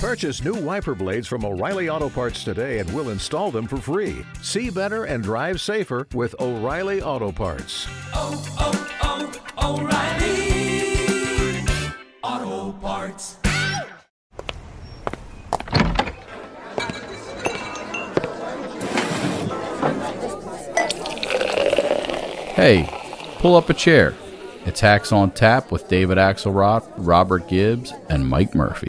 Purchase new wiper blades from O'Reilly Auto Parts today and we'll install them for free. See better and drive safer with O'Reilly Auto Parts. oh, oh, oh O'Reilly Auto Parts. Hey, pull up a chair. It's Hacks on Tap with David Axelrod, Robert Gibbs, and Mike Murphy.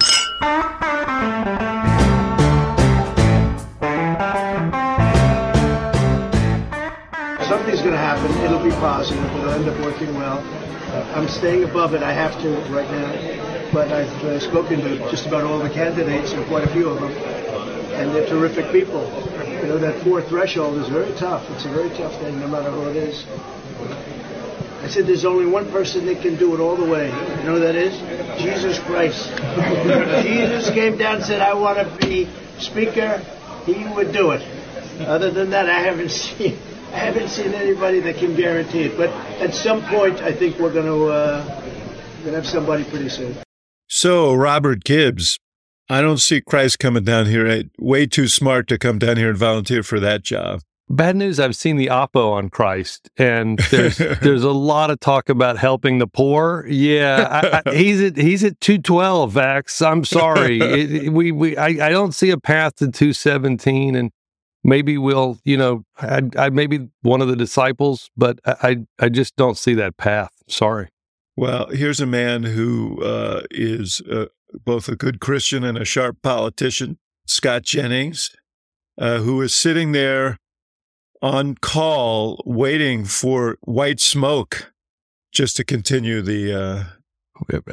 Positive. It'll end up working well. Uh, I'm staying above it. I have to right now. But I've uh, spoken to just about all the candidates, and quite a few of them, and they're terrific people. You know, that fourth threshold is very tough. It's a very tough thing, no matter who it is. I said there's only one person that can do it all the way. You know who that is? Jesus Christ. Jesus came down and said, I want to be speaker. He would do it. Other than that, I haven't seen I haven't seen anybody that can guarantee it. But at some point, I think we're going to uh, going to have somebody pretty soon. So, Robert Gibbs, I don't see Christ coming down here. Way too smart to come down here and volunteer for that job. Bad news. I've seen the Oppo on Christ, and there's there's a lot of talk about helping the poor. Yeah, I, I, he's at he's at two twelve. Vax. I'm sorry. It, it- we we I, I don't see a path to two seventeen, and maybe we'll you know I I maybe one of the disciples, but I I, just don't see that path. Sorry. Well, here's a man who uh, is uh, both a good Christian and a sharp politician, Scott Jennings, uh, who is sitting there on call waiting for white smoke just to continue the. Uh,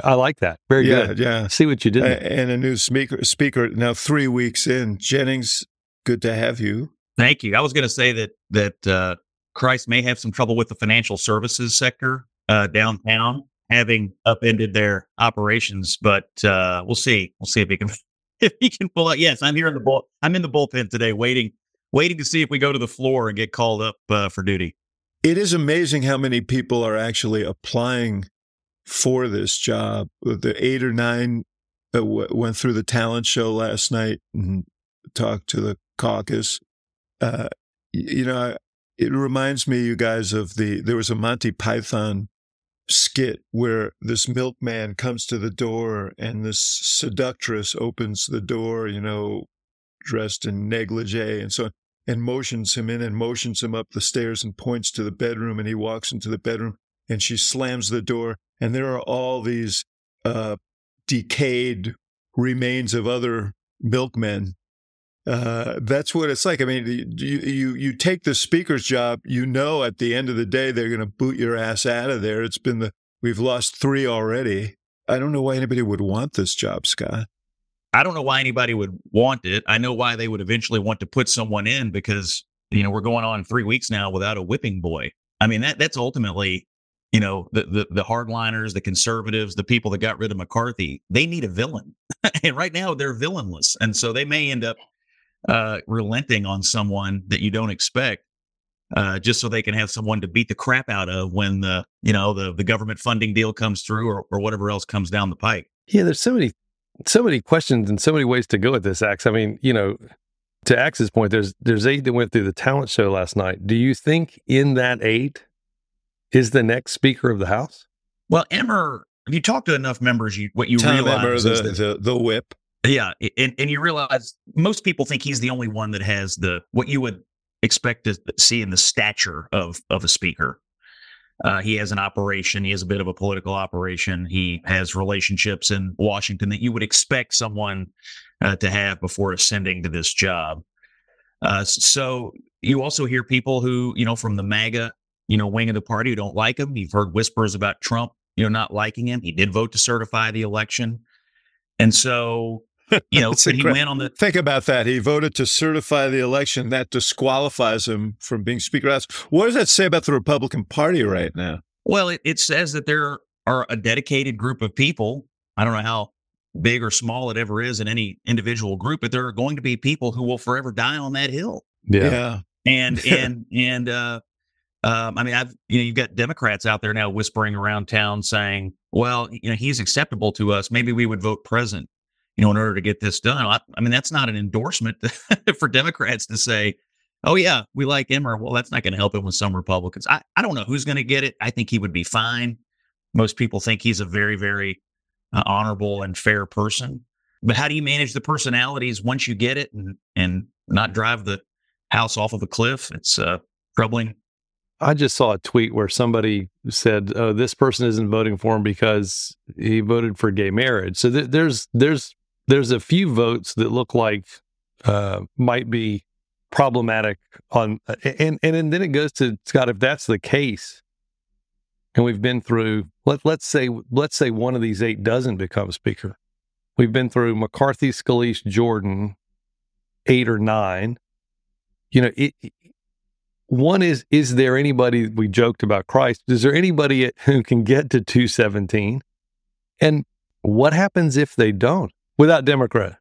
I like that. Very yeah, good. yeah. See what you did. And a new speaker. Speaker now three weeks in. Jennings, good to have you. Thank you. I was going to say that that uh, Christ may have some trouble with the financial services sector uh, downtown, having upended their operations, but uh, we'll see. We'll see if he can if he can pull out. Yes, I'm here in the bull. I'm in the bullpen today, waiting waiting to see if we go to the floor and get called up uh, for duty. It is amazing how many people are actually applying for this job. The eight or nine that w- went through the talent show last night and talked to the caucus. Uh, you know, it reminds me, you guys, of the there was a Monty Python skit where this milkman comes to the door and this seductress opens the door, you know, dressed in negligee and so on and motions him in and motions him up the stairs and points to the bedroom and he walks into the bedroom and she slams the door and there are all these uh, decayed remains of other milkmen uh, that's what it's like. I mean, you, you you take the speaker's job. You know, at the end of the day, they're going to boot your ass out of there. It's been the we've lost three already. I don't know why anybody would want this job, Scott. I don't know why anybody would want it. I know why they would eventually want to put someone in because you know we're going on three weeks now without a whipping boy. I mean that that's ultimately you know the the, the hardliners, the conservatives, the people that got rid of McCarthy. They need a villain, and right now they're villainless, and so they may end up uh, relenting on someone that you don't expect. Uh, just so they can have someone to beat the crap out of when the you know the the government funding deal comes through or, or whatever else comes down the pike. Yeah, there's so many, so many questions and so many ways to go with this, Axe. I mean, you know, to Axe's point, there's there's eight that went through the talent show last night. Do you think in that eight is the next Speaker of the House? Well, Emmer, if you talk to enough members, you what you Tom realize Emmer, is the, that, the the whip. Yeah, and, and you realize most people think he's the only one that has the what you would expect to see in the stature of of a speaker. Uh, he has an operation. He has a bit of a political operation. He has relationships in Washington that you would expect someone uh, to have before ascending to this job. Uh, so you also hear people who, you know, from the MAGA, you know, wing of the party who don't like him. You've heard whispers about Trump, you know, not liking him. He did vote to certify the election. And so, you know, That's could he incre- win on the Think about that. He voted to certify the election. That disqualifies him from being Speaker of the House. What does that say about the Republican Party right now? Well, it, it says that there are a dedicated group of people. I don't know how big or small it ever is in any individual group, but there are going to be people who will forever die on that hill. Yeah. And and and uh, um, I mean, I've you know you've got Democrats out there now whispering around town saying, "Well, you know, he's acceptable to us. Maybe we would vote present you know, in order to get this done. I, I mean, that's not an endorsement for Democrats to say, oh, yeah, we like Emmer. Well, that's not going to help him with some Republicans. I, I don't know who's going to get it. I think he would be fine. Most people think he's a very, very uh, honorable and fair person. But how do you manage the personalities once you get it and, and not drive the house off of a cliff? It's uh, troubling. I just saw a tweet where somebody said, "Oh, this person isn't voting for him because he voted for gay marriage." So th- there's there's there's a few votes that look like uh, might be problematic on, and, and and then it goes to Scott. If that's the case, and we've been through let let's say let's say one of these eight doesn't become speaker, we've been through McCarthy, Scalise, Jordan, eight or nine. You know, it, one is is there anybody we joked about Christ? Is there anybody who can get to 217? And what happens if they don't without Democrat?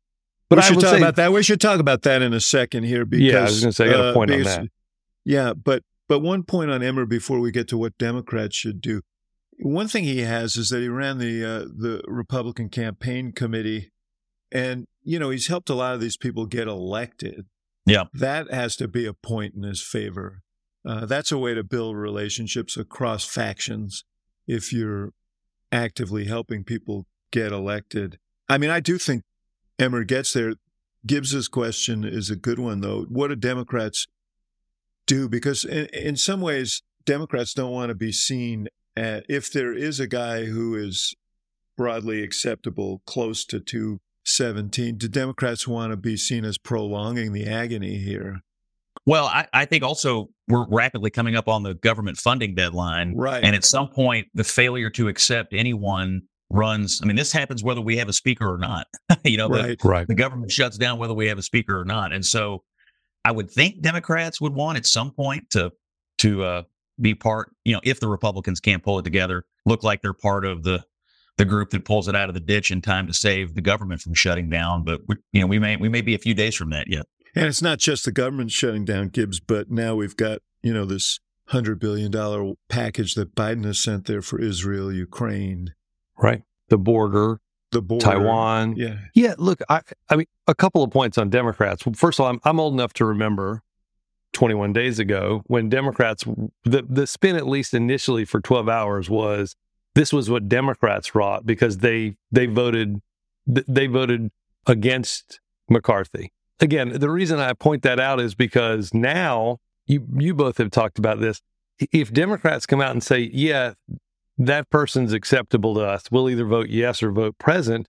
But we should talk say, about that. We should talk about that in a second here because yeah, I was going to say I got a uh, point uh, because, on that. Yeah, but but one point on Emmer before we get to what Democrats should do. One thing he has is that he ran the uh, the Republican campaign committee, and you know he's helped a lot of these people get elected. Yeah. That has to be a point in his favor. Uh, that's a way to build relationships across factions if you're actively helping people get elected. I mean, I do think Emmer gets there. Gibbs's question is a good one, though. What do Democrats do? Because in, in some ways, Democrats don't want to be seen at, if there is a guy who is broadly acceptable, close to 217, Do Democrats want to be seen as prolonging the agony here? Well, I, I, think also we're rapidly coming up on the government funding deadline. Right. And at some point, the failure to accept anyone runs. I mean, this happens whether we have a speaker or not. you know, right. The, right. the government shuts down whether we have a speaker or not. And so I would think Democrats would want at some point to to uh, be part, you know, if the Republicans can't pull it together, look like they're part of the the group that pulls it out of the ditch in time to save the government from shutting down. But we, you know, we may we may be a few days from that yet. And it's not just the government shutting down Gibbs, but now we've got you know this hundred billion dollar package that Biden has sent there for Israel, Ukraine, right? The border, the border, Taiwan. Yeah, yeah. Look, I, I mean, a couple of points on Democrats. First of all, I'm, I'm old enough to remember 21 days ago when Democrats, the, the spin, at least initially for 12 hours, was this was what Democrats wrought because they they voted they voted against McCarthy. Again, the reason I point that out is because now you you both have talked about this. If Democrats come out and say, "Yeah, that person's acceptable to us. We'll either vote yes or vote present,"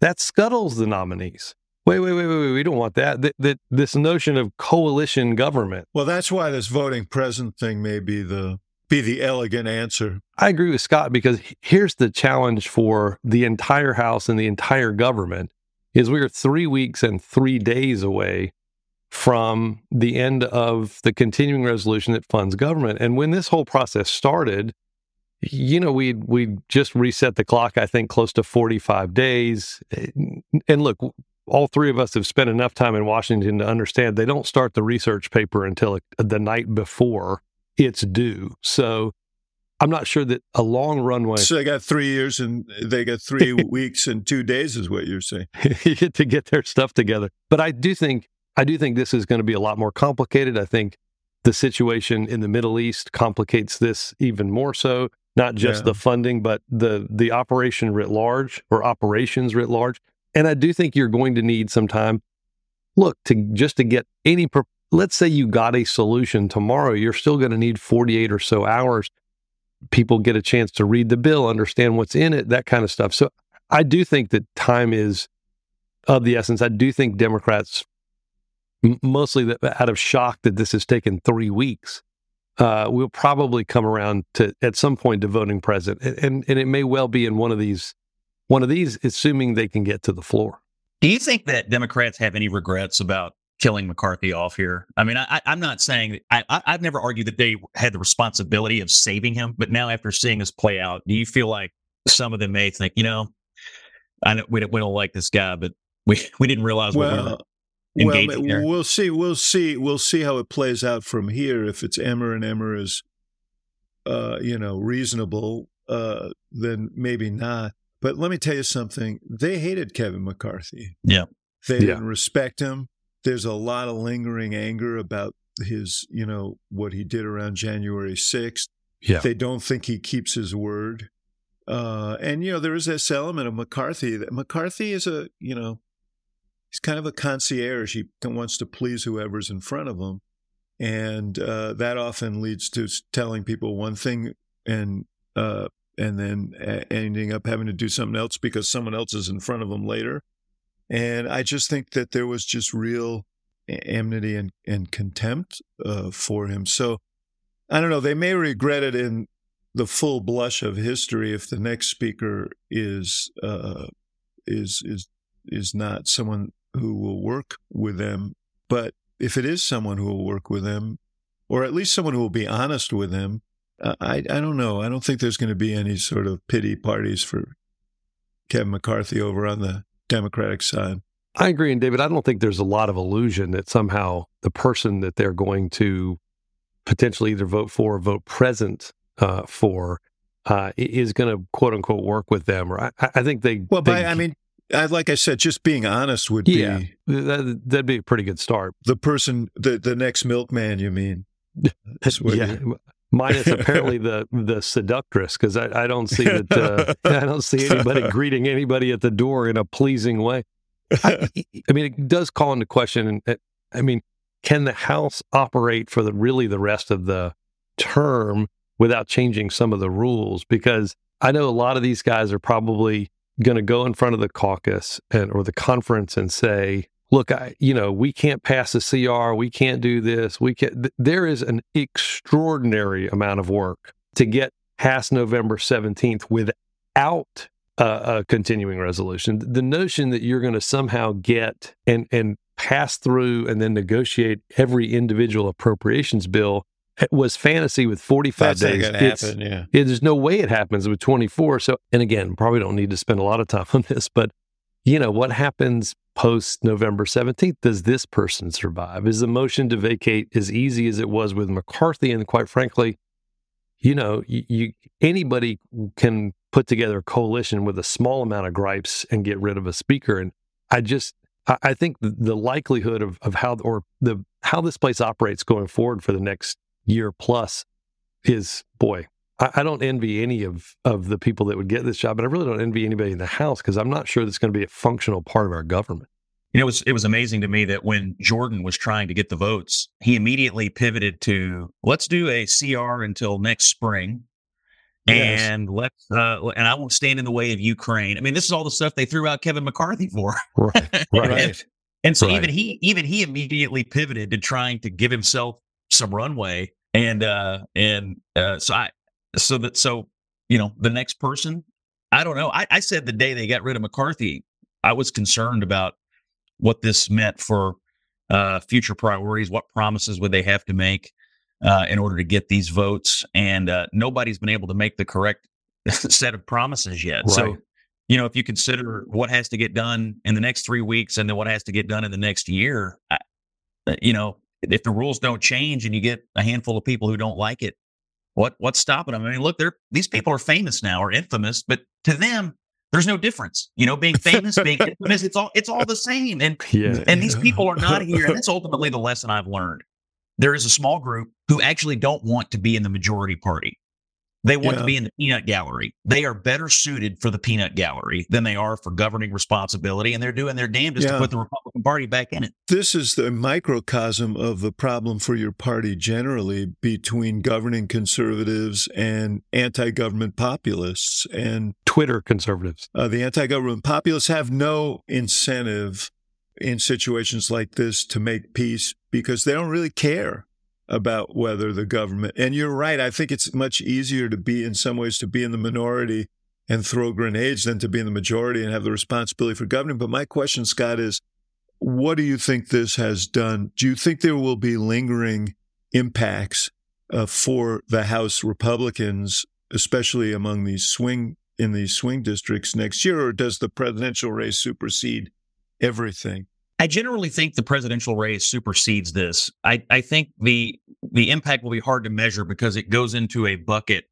that scuttles the nominees. Wait, wait, wait, wait, wait. We don't want that. That, that this notion of coalition government. Well, that's why this voting present thing may be the be the elegant answer. I agree with Scott because here's the challenge for the entire House and the entire government is we are three weeks and three days away from the end of the continuing resolution that funds government. And when this whole process started, you know, we we just reset the clock. I think close to forty five days. And look, all three of us have spent enough time in Washington to understand they don't start the research paper until the night before it's due. So I'm not sure that a long runway. So they got three years and they got three weeks and two days, is what you're saying, to get their stuff together. But I do think I do think this is going to be a lot more complicated. I think the situation in the Middle East complicates this even more so. Not just yeah. the funding, but the the operation writ large or operations writ large. And I do think you're going to need some time. Look to just to get any let's say you got a solution tomorrow, you're still going to need 48 or so hours. People get a chance to read the bill, understand what's in it, that kind of stuff. So I do think that time is of the essence. I do think Democrats, mostly out of shock that this has taken three weeks, uh, will probably come around to at some point to voting president, and, and and it may well be in one of these, one of these, assuming they can get to the floor. Do you think that Democrats have any regrets about killing McCarthy off here. I mean, I, am not saying I, I've never argued that they had the responsibility of saving him, but now after seeing this play out, do you feel like some of them may think, you know, I know we don't, we don't like this guy, but we we didn't realize well, we were engaging well, we'll see, we'll see, we'll see how it plays out from here. If it's Emmer and Emmer is, uh, you know, reasonable, uh, then maybe not. But let me tell you something. They hated Kevin McCarthy. Yeah. They Yeah. didn't respect him. There's a lot of lingering anger about his, you know, what he did around January 6th. Yeah. They don't think he keeps his word. Uh, and, you know, there is this element of McCarthy that McCarthy is a, you know, he's kind of a concierge. He wants to please whoever's in front of him. And uh, that often leads to telling people one thing and uh, and then ending up having to do something else because someone else is in front of them later. And I just think that there was just real enmity and, and contempt uh, for him. So I don't know. They may regret it in the full blush of history if the next speaker is uh, is is is not someone who will work with them. But if it is someone who will work with them, or at least someone who will be honest with them, I I don't know. I don't think there's going to be any sort of pity parties for Kevin McCarthy over on the Democratic side. I agree. And David, I don't think there's a lot of illusion that somehow the person that they're going to potentially either vote for or vote present uh, for uh, is going to quote unquote work with them. Or I, I think they. Well, they, by, I mean, I, like I said, just being honest would Yeah. be that, that'd be a pretty good start. the person, the the next milkman. You mean? That's what yeah. you- Minus apparently the the seductress, because I, I don't see that uh, I don't see anybody greeting anybody at the door in a pleasing way. I, I mean, it does call into question. uh, I mean, can the House operate for the really the rest of the term without changing some of the rules? Because I know a lot of these guys are probably going to go in front of the caucus and or the conference and say, "Look, I, you know, we can't pass a CR. We can't do this. We can't." th- There is an extraordinary amount of work to get past November seventeenth without uh, a continuing resolution. The notion that you're going to somehow get and and pass through and then negotiate every individual appropriations bill was fantasy with 45 That's days. going to It's- happen. Yeah. yeah, there's no way it happens with 24. So, and again, probably don't need to spend a lot of time on this, but you know, what happens post November 17th? Does this person survive? Is the motion to vacate as easy as it was with McCarthy? And quite frankly, you know, you, you anybody can put together a coalition with a small amount of gripes and get rid of a speaker. And I just, I, I think the, the likelihood of, of how, or the, how this place operates going forward for the next year plus is boy, I, I don't envy any of of the people that would get this job, but I really don't envy anybody in the House because I'm not sure that's going to be a functional part of our government. You know, it was it was amazing to me that when Jordan was trying to get the votes, he immediately pivoted to let's do a CR until next spring, Yes. and let's uh, and I won't stand in the way of Ukraine. I mean, this is all the stuff they threw out Kevin McCarthy for. Right, Right. And so Right. even he even he immediately pivoted to trying to give himself some runway. And uh and uh so I so that so you know the next person I don't know. I, I said the day they got rid of McCarthy, I was concerned about what this meant for uh future priorities, what promises would they have to make uh in order to get these votes. And uh nobody's been able to make the correct set of promises yet. So you know, if you consider what has to get done in the next three weeks and then what has to get done in the next year, I, uh, you know, if the rules don't change and you get a handful of people who don't like it, what what's stopping them? I mean, look, they're these people are famous now or infamous, but to them, there's no difference. You know, being famous, being infamous, it's all it's all the same. And Yeah. and these people are not here. And that's ultimately the lesson I've learned. There is a small group who actually don't want to be in the majority party. They want Yeah. to be in the peanut gallery. They are better suited for the peanut gallery than they are for governing responsibility. And they're doing their damnedest Yeah. to put the Republican Party back in it. This is the microcosm of the problem for your party generally between governing conservatives and anti government populists. And Twitter conservatives. uh, the anti government populists have no incentive in situations like this to make peace because they don't really care about whether the government. And you're right. I think it's much easier to be, in some ways, to be in the minority and throw grenades than to be in the majority and have the responsibility for governing. But my question, Scott, is what do you think this has done? Do you think there will be lingering impacts uh, for the House Republicans, especially among these swing in these swing districts next year, or does the presidential race supersede everything? I generally think the presidential race supersedes this. I, I think the the impact will be hard to measure because it goes into a bucket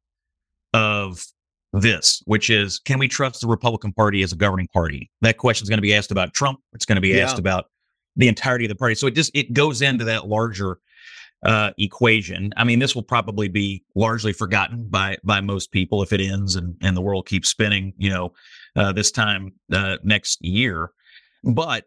of this, which is can we trust the Republican Party as a governing party? That question is going to be asked about Trump. It's going to be Yeah. asked about the entirety of the party. So it just it goes into that larger uh, equation. I mean, this will probably be largely forgotten by by most people if it ends and and the world keeps spinning. You know, uh, this time uh, next year, but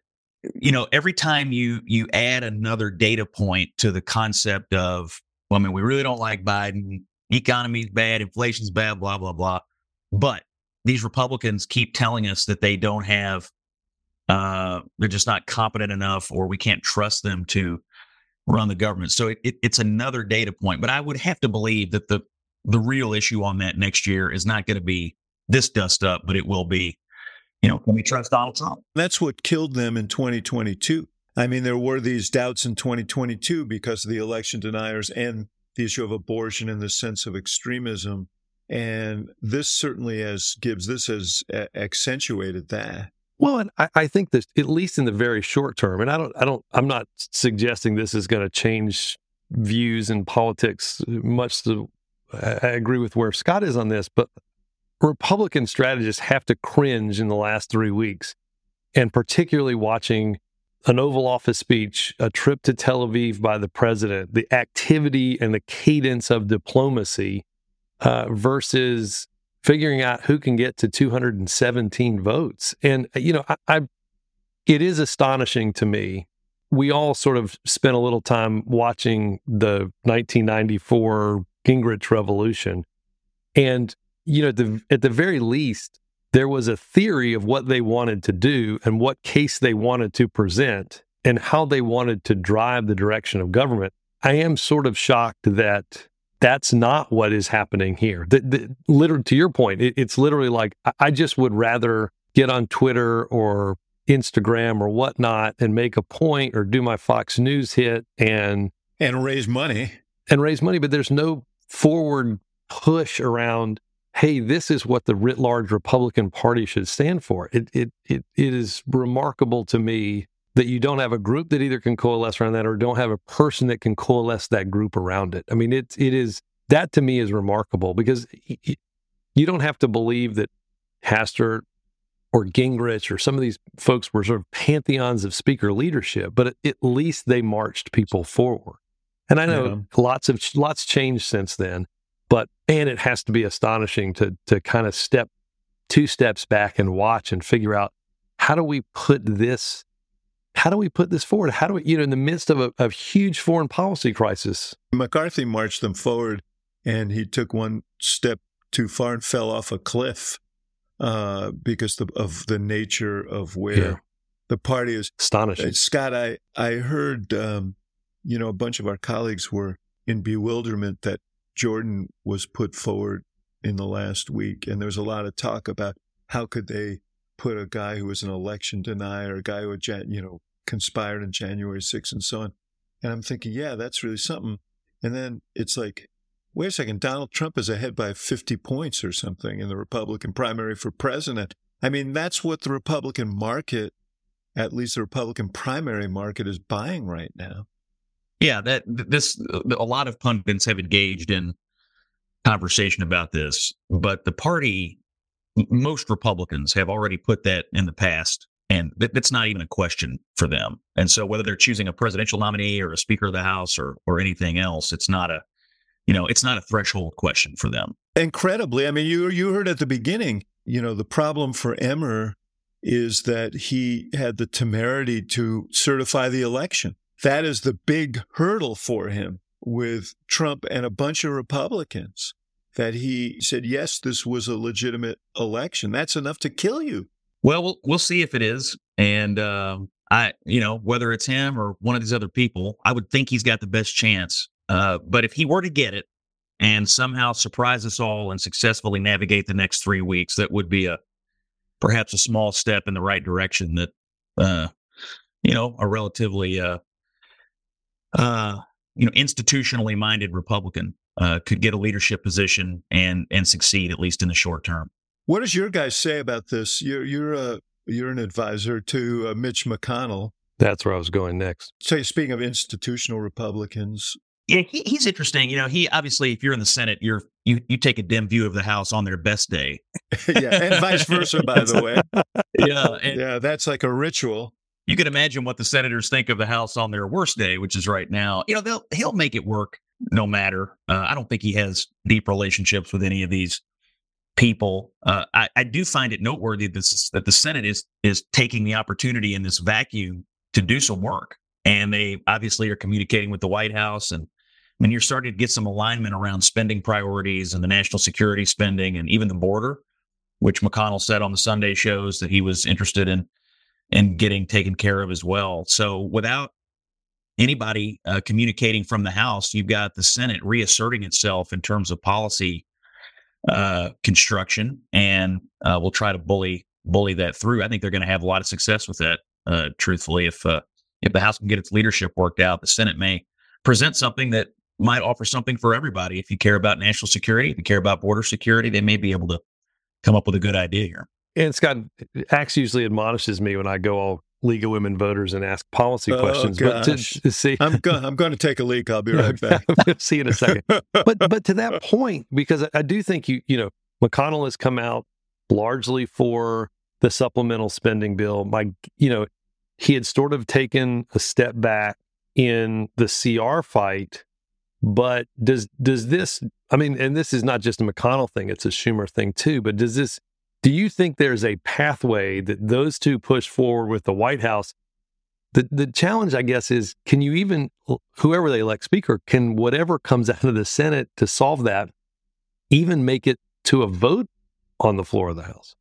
you know, every time you you add another data point to the concept of, well, I mean, we really don't like Biden, economy's bad, inflation's bad, blah blah blah, but these Republicans keep telling us that they don't have, uh, they're just not competent enough, or we can't trust them to run the government. So it, it, it's another data point. But I would have to believe that the the real issue on that next year is not going to be this dust up, but it will be, you know, can we trust Donald Trump? That's what killed them in 2022. I mean, there were these doubts in 2022 because of the election deniers and the issue of abortion and the sense of extremism. And this certainly, as Gibbs, this has accentuated that. Well, and I, I think that at least in the very short term, and I don't, I don't, I'm not suggesting this is going to change views in politics much. To, I I agree with where Scott is on this, but Republican strategists have to cringe in the last three weeks, and particularly watching an Oval Office speech, a trip to Tel Aviv by the president, the activity and the cadence of diplomacy uh, versus figuring out who can get to 217 votes. And you know, I, I it is astonishing to me. We all sort of spent a little time watching the 1994 Gingrich Revolution, and you know, the, at the very least, there was a theory of what they wanted to do and what case they wanted to present and how they wanted to drive the direction of government. I am sort of shocked that that's not what is happening here. The, the, literally, to your point, it, it's literally like I, I just would rather get on Twitter or Instagram or whatnot and make a point or do my Fox News hit and And raise money. and raise money, but there's no forward push around. Hey, this is what the writ large Republican Party should stand for. It it it, it is remarkable to me that you don't have a group that either can coalesce around that or don't have a person that can coalesce that group around it. I mean, it it is that to me is remarkable because you don't have to believe that Hastert or Gingrich or some of these folks were sort of pantheons of speaker leadership, but at, least they marched people forward. And I know lots of lots changed since then, and it has to be astonishing to to kind of step two steps back and watch and figure out how do we put this how do we put this forward? How do we, you know, in the midst of a, a huge foreign policy crisis? McCarthy marched them forward, and he took one step too far and fell off a cliff uh, because the, of the nature of where Yeah. the party is. Astonishing. Uh, Scott, I I heard, um, you know, a bunch of our colleagues were in bewilderment that Jordan was put forward in the last week, and there was a lot of talk about how could they put a guy who was an election denier, a guy who had, you know, conspired in January 6th and so on. And I'm thinking, yeah, that's really something. And then it's like, wait a second, Donald Trump is ahead by 50 points or something in the Republican primary for president. I mean, that's what the Republican market, at least the Republican primary market, is buying right now. Yeah, that this a lot of pundits have engaged in conversation about this, but the party, most Republicans have already put that in the past, and th- that's not even a question for them. And so, whether they're choosing a presidential nominee or a Speaker of the House or or anything else, it's not a, you know, it's not a threshold question for them. Incredibly, I mean, you you heard at the beginning, you know, the problem for Emmer is that he had the temerity to certify the election. That is the big hurdle for him with Trump and a bunch of Republicans. That he said, yes, this was a legitimate election. That's enough to kill you. Well, we'll we'll see if it is, and um, I, you know, whether it's him or one of these other people, I would think he's got the best chance. Uh, but if he were to get it and somehow surprise us all and successfully navigate the next three weeks, that would be a perhaps a small step in the right direction. That, uh, you know, a relatively, uh, uh, you know, institutionally minded Republican uh, could get a leadership position and and succeed at least in the short term. What does your guys say about this? You're you're a you're an advisor to uh, Mitch McConnell. That's where I was going next. So speaking of institutional Republicans, Yeah, he, he's interesting. You know, he obviously, if you're in the Senate, you're you you take a dim view of the House on their best day. yeah, and vice versa, by the way. Yeah, and Yeah, that's like a ritual. You can imagine what the senators think of the House on their worst day, which is right now. You know, they'll he'll make it work no matter. Uh, I don't think he has deep relationships with any of these people. Uh, I, I do find it noteworthy that this, that the Senate is is taking the opportunity in this vacuum to do some work, and they obviously are communicating with the White House and. I mean, you're starting to get some alignment around spending priorities and the national security spending and even the border, which McConnell said on the Sunday shows that he was interested in and getting taken care of as well. So without anybody uh, communicating from the House, you've got the Senate reasserting itself in terms of policy uh, construction, and uh, we'll try to bully bully that through. I think they're going to have a lot of success with that. Uh, truthfully, if uh, if the House can get its leadership worked out, the Senate may present something that might offer something for everybody. If you care about national security, if you care about border security, they may be able to come up with a good idea here. And Scott, Axe usually admonishes me when I go all League of Women Voters and ask policy Oh, questions. But to, to see, I'm going. I'm going to take a leak. I'll be right back. see in a second. But but to that point, because I, I do think you you know McConnell has come out largely for the supplemental spending bill. My you know he had sort of taken a step back in the CR fight, but does does this? I mean, and this is not just a McConnell thing; it's a Schumer thing too. But does this? Do you think there's a pathway that those two push forward with the White House? The the challenge, I guess, is can you even whoever they elect speaker can whatever comes out of the Senate to solve that even make it to a vote on the floor of the House?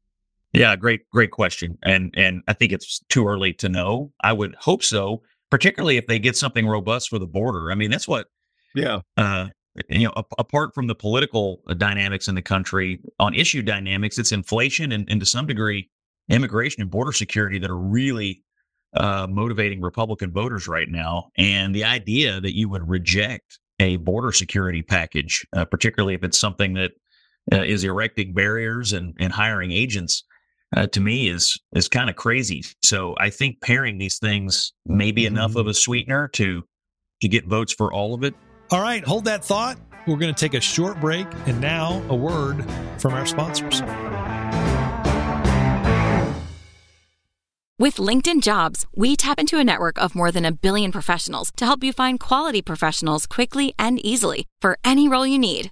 Yeah, great, great question. And and I think it's too early to know. I would hope so, particularly if they get something robust for the border. I mean, that's what Yeah. uh, you know. a- apart from the political uh, dynamics in the country, on issue dynamics, it's inflation and, and to some degree immigration and border security that are really uh, motivating Republican voters right now. And the idea that you would reject a border security package, uh, particularly if it's something that uh, is erecting barriers and, and hiring agents, uh, to me is is kind of crazy. So I think pairing these things may be enough of a sweetener to to get votes for all of it. All right, hold that thought. We're going to take a short break and now a word from our sponsors. With LinkedIn Jobs, we tap into a network of more than a billion professionals to help you find quality professionals quickly and easily for any role you need.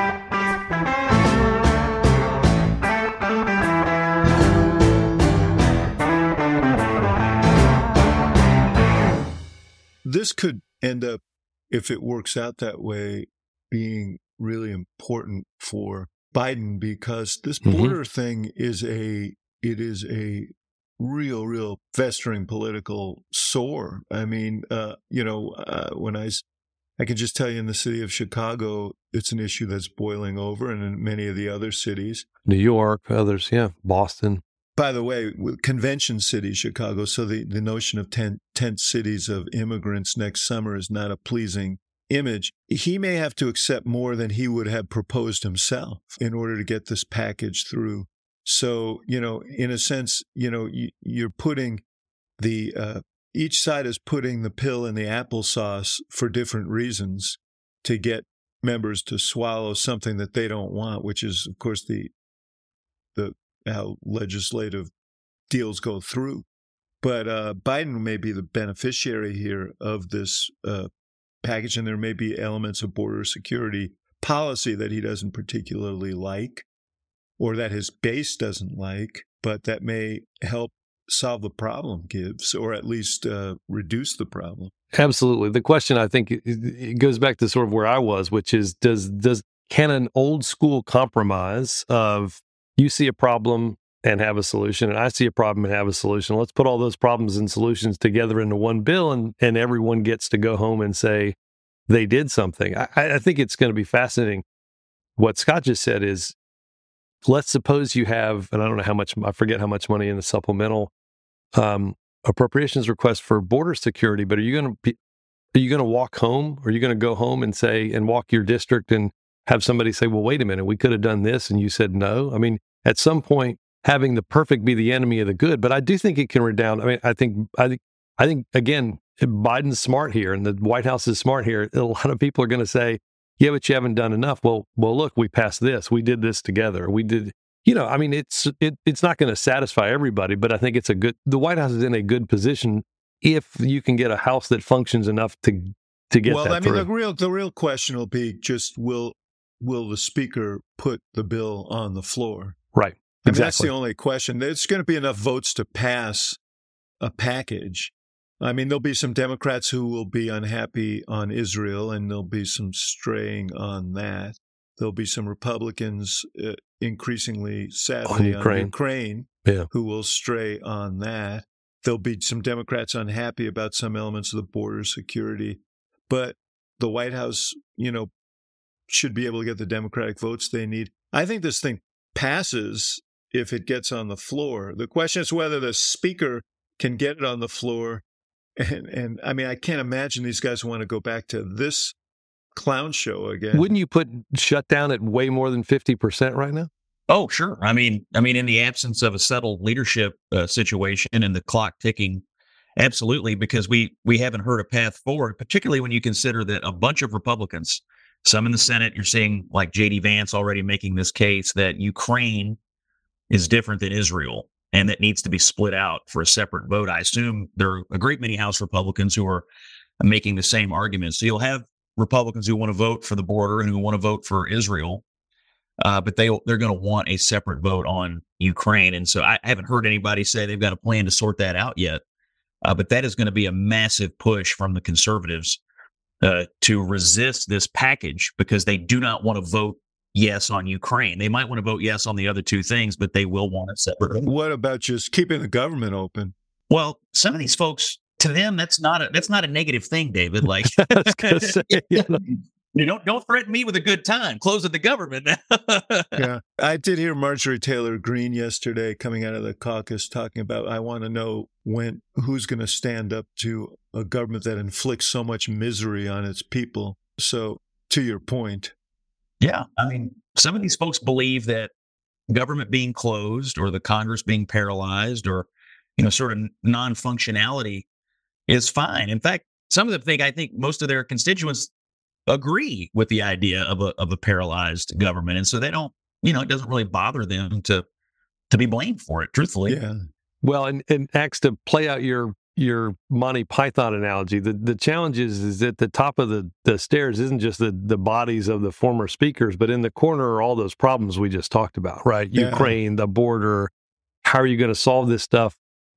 This could end up, if it works out that way, being really important for Biden because this Mhm. border thing is a it is a real, real festering political sore. I mean, uh, you know, uh, when I can just tell you in the city of Chicago, it's an issue that's boiling over, and in many of the other cities. New York, others, yeah, Boston. By the way, convention city Chicago, so the, the notion of tent, tent cities of immigrants next summer is not a pleasing image. He may have to accept more than he would have proposed himself in order to get this package through. So, you know, in a sense, you know, you, you're putting the, uh, each side is putting the pill in the applesauce for different reasons to get members to swallow something that they don't want, which is, of course, the, how legislative deals go through. But uh, Biden may be the beneficiary here of this uh, package, and there may be elements of border security policy that he doesn't particularly like or that his base doesn't like, but that may help solve the problem, Gibbs, or at least uh, reduce the problem. Absolutely. The question I think it- goes back to sort of where I was, which is does does can an old school compromise of you see a problem and have a solution and I see a problem and have a solution. Let's put all those problems and solutions together into one bill and and everyone gets to go home and say they did something. I, I think it's going to be fascinating. What Scott just said is let's suppose you have, and I don't know how much, I forget how much money in the supplemental um, appropriations request for border security, but are you going to be, are you going to walk home? Are you going to go home and say, and walk your district and have somebody say, well, wait a minute, we could have done this. And you said no. I mean, at some point, having the perfect be the enemy of the good, but I do think it can redound. I mean, I think, I think, I think again, Biden's smart here and the White House is smart here. A lot of people are going to say, yeah, but you haven't done enough. Well, well, look, we passed this. We did this together. We did, you know, I mean, it's it, it's not going to satisfy everybody, but I think it's a good. The White House is in a good position if you can get a house that functions enough to to get well, that I mean, through. the real the real question will be just will will the speaker put the bill on the floor? Right. I mean, that's the only question. There's going to be enough votes to pass a package. I mean, there'll be some Democrats who will be unhappy on Israel, and there'll be some straying on that. There'll be some Republicans, uh, increasingly sadly, on Ukraine. Ukraine, Yeah. who will stray on that. There'll be some Democrats unhappy about some elements of the border security, but the White House, you know, should be able to get the Democratic votes they need. I think this thing passes if it gets on the floor. The question is whether the speaker can get it on the floor. And, and I mean, I can't imagine these guys want to go back to this clown show again. Wouldn't you put shutdown at way more than fifty percent right now? Oh, sure. I mean, I mean, in the absence of a settled leadership uh, situation and the clock ticking, absolutely, because we we haven't heard a path forward. Particularly when you consider that a bunch of Republicans, some in the Senate, you're seeing like J.D. Vance already making this case that Ukraine is different than Israel and that needs to be split out for a separate vote. I assume there are a great many House Republicans who are making the same argument. So you'll have Republicans who want to vote for the border and who want to vote for Israel uh, but they they're going to want a separate vote on Ukraine, and so I, I haven't heard anybody say they've got a plan to sort that out yet. Uh, but that is going to be a massive push from the conservatives uh, to resist this package because they do not want to vote yes on Ukraine. They might want to vote yes on the other two things, but they will want it separate. What about just keeping the government open? Well, some of these folks, to them, that's not a that's not a negative thing, David. Like, I was gonna say, know. You don't don't threaten me with a good time. Closing the government. yeah. I did hear Marjorie Taylor Greene yesterday coming out of the caucus talking about I want to know when who's going to stand up to a government that inflicts so much misery on its people. So, to your point, Yeah. I mean, some of these folks believe that government being closed or the Congress being paralyzed or, you know, sort of non functionality is fine. In fact, some of them think, I think most of their constituents agree with the idea of a, of a paralyzed government. And so they don't, you know, it doesn't really bother them to, to be blamed for it, truthfully. yeah. Well, and, and Ax, to play out your your Monty Python analogy, the, the challenge is, is at the top of the, the stairs isn't just the, the bodies of the former speakers, but in the corner are all those problems we just talked about, right? Yeah. Ukraine, the border. How are you going to solve this stuff?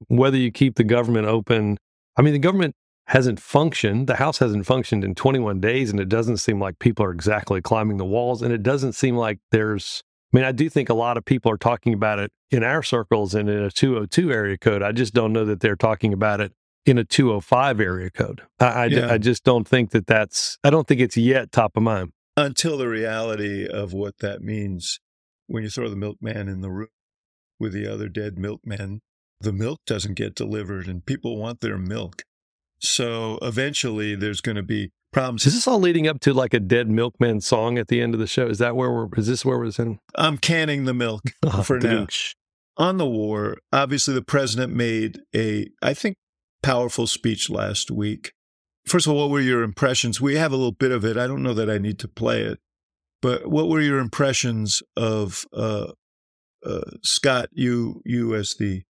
Whether you keep the government open. I mean, the government hasn't functioned. The House hasn't functioned in 21 days, and it doesn't seem like people are exactly climbing the walls. And it doesn't seem like there's I mean, I do think a lot of people are talking about it in our circles and in a 202 area code. I just don't know that they're talking about it in a 205 area code. I, I, Yeah. I just don't think that that's, I don't think it's yet top of mind. Until the reality of what that means when you throw the milkman in the room with the other dead milkmen, the milk doesn't get delivered and people want their milk. So eventually there's going to be problems. Is this all leading up to like a dead milkman song at the end of the show? Is that where we're, is this where we're in? I'm canning the milk Oh, for now. On the war, obviously the president made a, I think, powerful speech last week. First of all, what were your impressions? We have a little bit of it. I don't know that I need to play it, but what were your impressions of uh, uh, Scott? You, you as the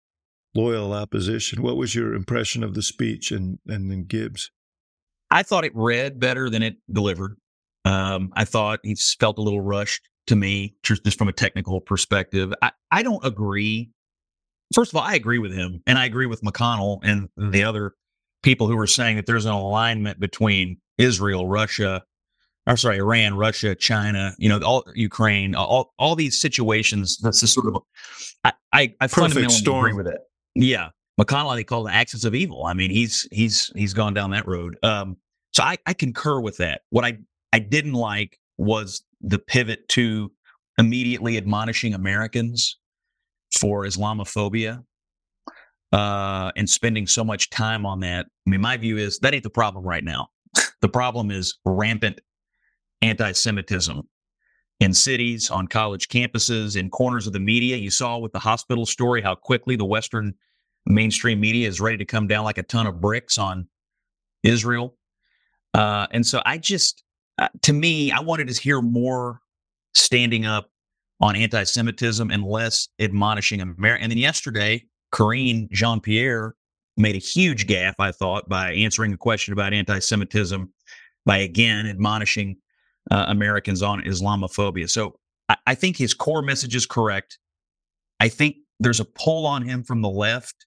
loyal opposition. What was your impression of the speech and and then Gibbs? I thought it read better than it delivered. Um, I thought he felt a little rushed to me, just from a technical perspective. I, I don't agree. First of all, I agree with him, and I agree with McConnell and the other people who were saying that there's an alignment between Israel, Russia, or sorry, Iran, Russia, China, you know, all Ukraine, all all these situations. That's just sort of, I I, I fundamentally storm. agree with it. Yeah, McConnell, I think, called the axis of evil. I mean, he's he's he's gone down that road. Um, so I, I concur with that. What I I didn't like was the pivot to immediately admonishing Americans for Islamophobia uh, and spending so much time on that. I mean, my view is that ain't the problem right now. the problem is rampant anti Semitism in cities, on college campuses, in corners of the media. You saw with the hospital story how quickly the Western mainstream media is ready to come down like a ton of bricks on Israel. Uh, and so I just, uh, to me, I wanted to hear more standing up on anti Semitism and less admonishing America. And then yesterday, Karine Jean Pierre made a huge gaffe, I thought, by answering a question about anti Semitism by again admonishing uh, Americans on Islamophobia. So I, I think his core message is correct. I think there's a pull on him from the left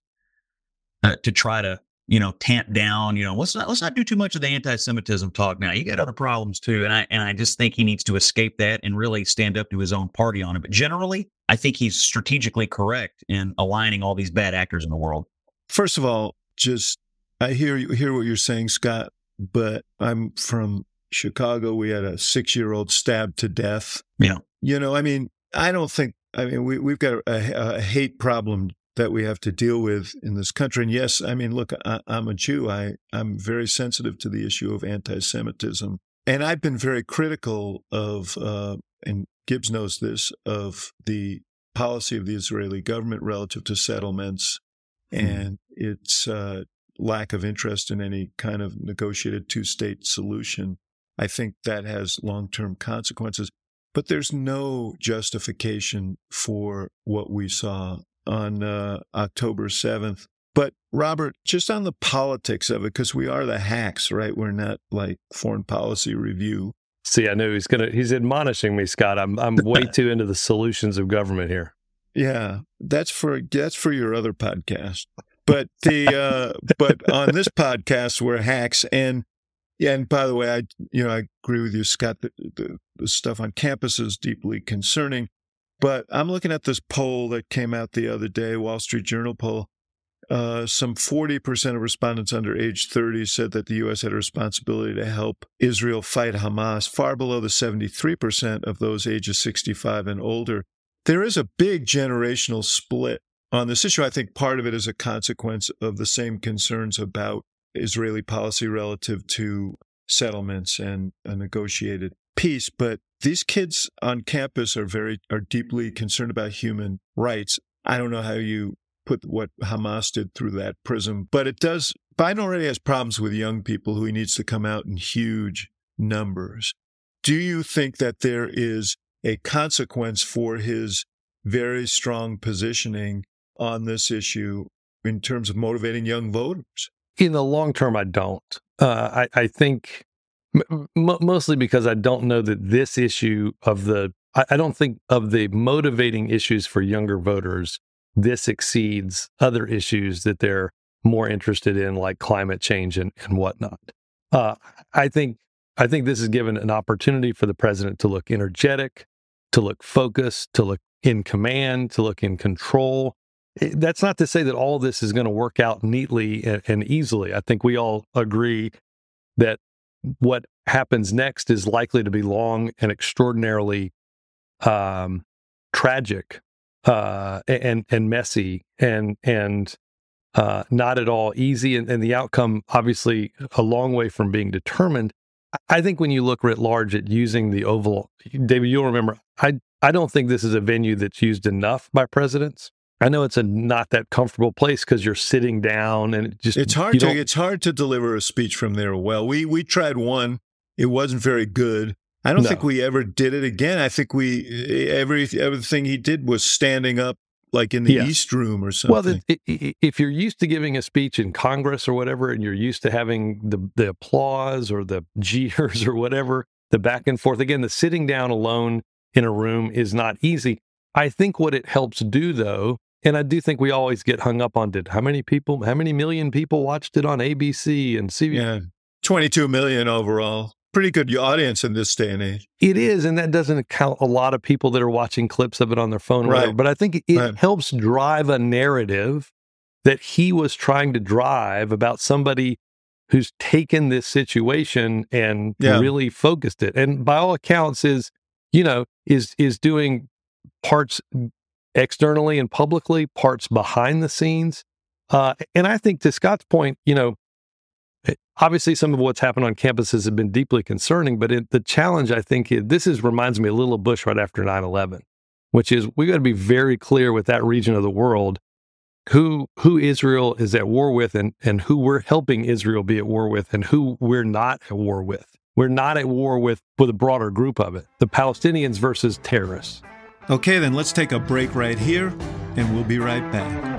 uh, to try to you know tamp down you know let's not let's not do too much of the anti-semitism talk now you got other problems too and i and i just think he needs to escape that and really stand up to his own party on it but generally i think he's strategically correct in aligning all these bad actors in the world First of all, just I hear you hear what you're saying, Scott, but I'm from Chicago. We had a six year old stabbed to death. Yeah. You know, I mean, I don't think I mean we we've got a, a hate problem that we have to deal with in this country. And yes, I mean, look, I, I'm a Jew. I I'm very sensitive to the issue of anti-Semitism, and I've been very critical of, uh, and Gibbs knows this, of the policy of the Israeli government relative to settlements and its uh, lack of interest in any kind of negotiated two-state solution. I think that has long-term consequences. But there's no justification for what we saw on uh, October 7th. But Robert, just on the politics of it, because we are the hacks, right? We're not like foreign policy review. See, I knew he's gonna. He's admonishing me, Scott. I'm I'm way too into the solutions of government here. Yeah, that's for that's for your other podcast. But the uh, but on this podcast we're hacks and yeah, and by the way, I you know I agree with you, Scott. The, the, the stuff on campus is deeply concerning. But I'm looking at this poll that came out the other day, Wall Street Journal poll. Uh, some 40% of respondents under age 30 said that the U.S. had a responsibility to help Israel fight Hamas, far below the 73% of those ages 65 and older. There is a big generational split on this issue. I think part of it is a consequence of the same concerns about Israeli policy relative to settlements and a negotiated peace. But these kids on campus are very are deeply concerned about human rights. I don't know how you put what Hamas did through that prism, but it does. Biden already has problems with young people who he needs to come out in huge numbers. Do you think that there is a consequence for his very strong positioning on this issue in terms of motivating young voters? In the long term, I don't. Uh, I, I think m- mostly because I don't know that this issue of the, I, I don't think of the motivating issues for younger voters, this exceeds other issues that they're more interested in, like climate change and, and whatnot. Uh, I think I think this has given an opportunity for the president to look energetic, to look focused, to look in command, to look in control. That's not to say that all this is going to work out neatly and, and easily. I think we all agree that what happens next is likely to be long and extraordinarily um, tragic uh, and and messy and and uh, not at all easy. And, and the outcome, obviously, a long way from being determined. I think when you look writ large at using the Oval, David, you'll remember. I I don't think this is a venue that's used enough by presidents. I know it's a not that comfortable place because you're sitting down and it just it's hard to it's hard to deliver a speech from there. Well, we we tried one, it wasn't very good. I don't No. think we ever did it again. I think we every everything he did was standing up like in the Yeah. East Room or something. Well, the, i- i- if you're used to giving a speech in Congress or whatever, and you're used to having the the applause or the jeers or whatever, the back and forth again, the sitting down alone in a room is not easy. I think what it helps do, though, and I do think we always get hung up on did how many people, how many million people watched it on ABC and CBS. yeah, twenty two million overall. Pretty good audience in this day and age. It is, and that doesn't count a lot of people that are watching clips of it on their phone, or whatever. Right. But I think it Right. helps drive a narrative that he was trying to drive about somebody who's taken this situation and Yeah. really focused it. And by all accounts, is you know is is doing parts externally and publicly, parts behind the scenes. Uh, and I think to Scott's point, you know, eh, obviously some of what's happened on campuses have been deeply concerning, but it, the challenge I think is, this is reminds me a little of Bush right after 9-11, which is we got to be very clear with that region of the world who who Israel is at war with and and who we're helping Israel be at war with and who we're not at war with. We're not at war with with a broader group of it. The Palestinians versus terrorists. Okay, then let's take a break right here and we'll be right back.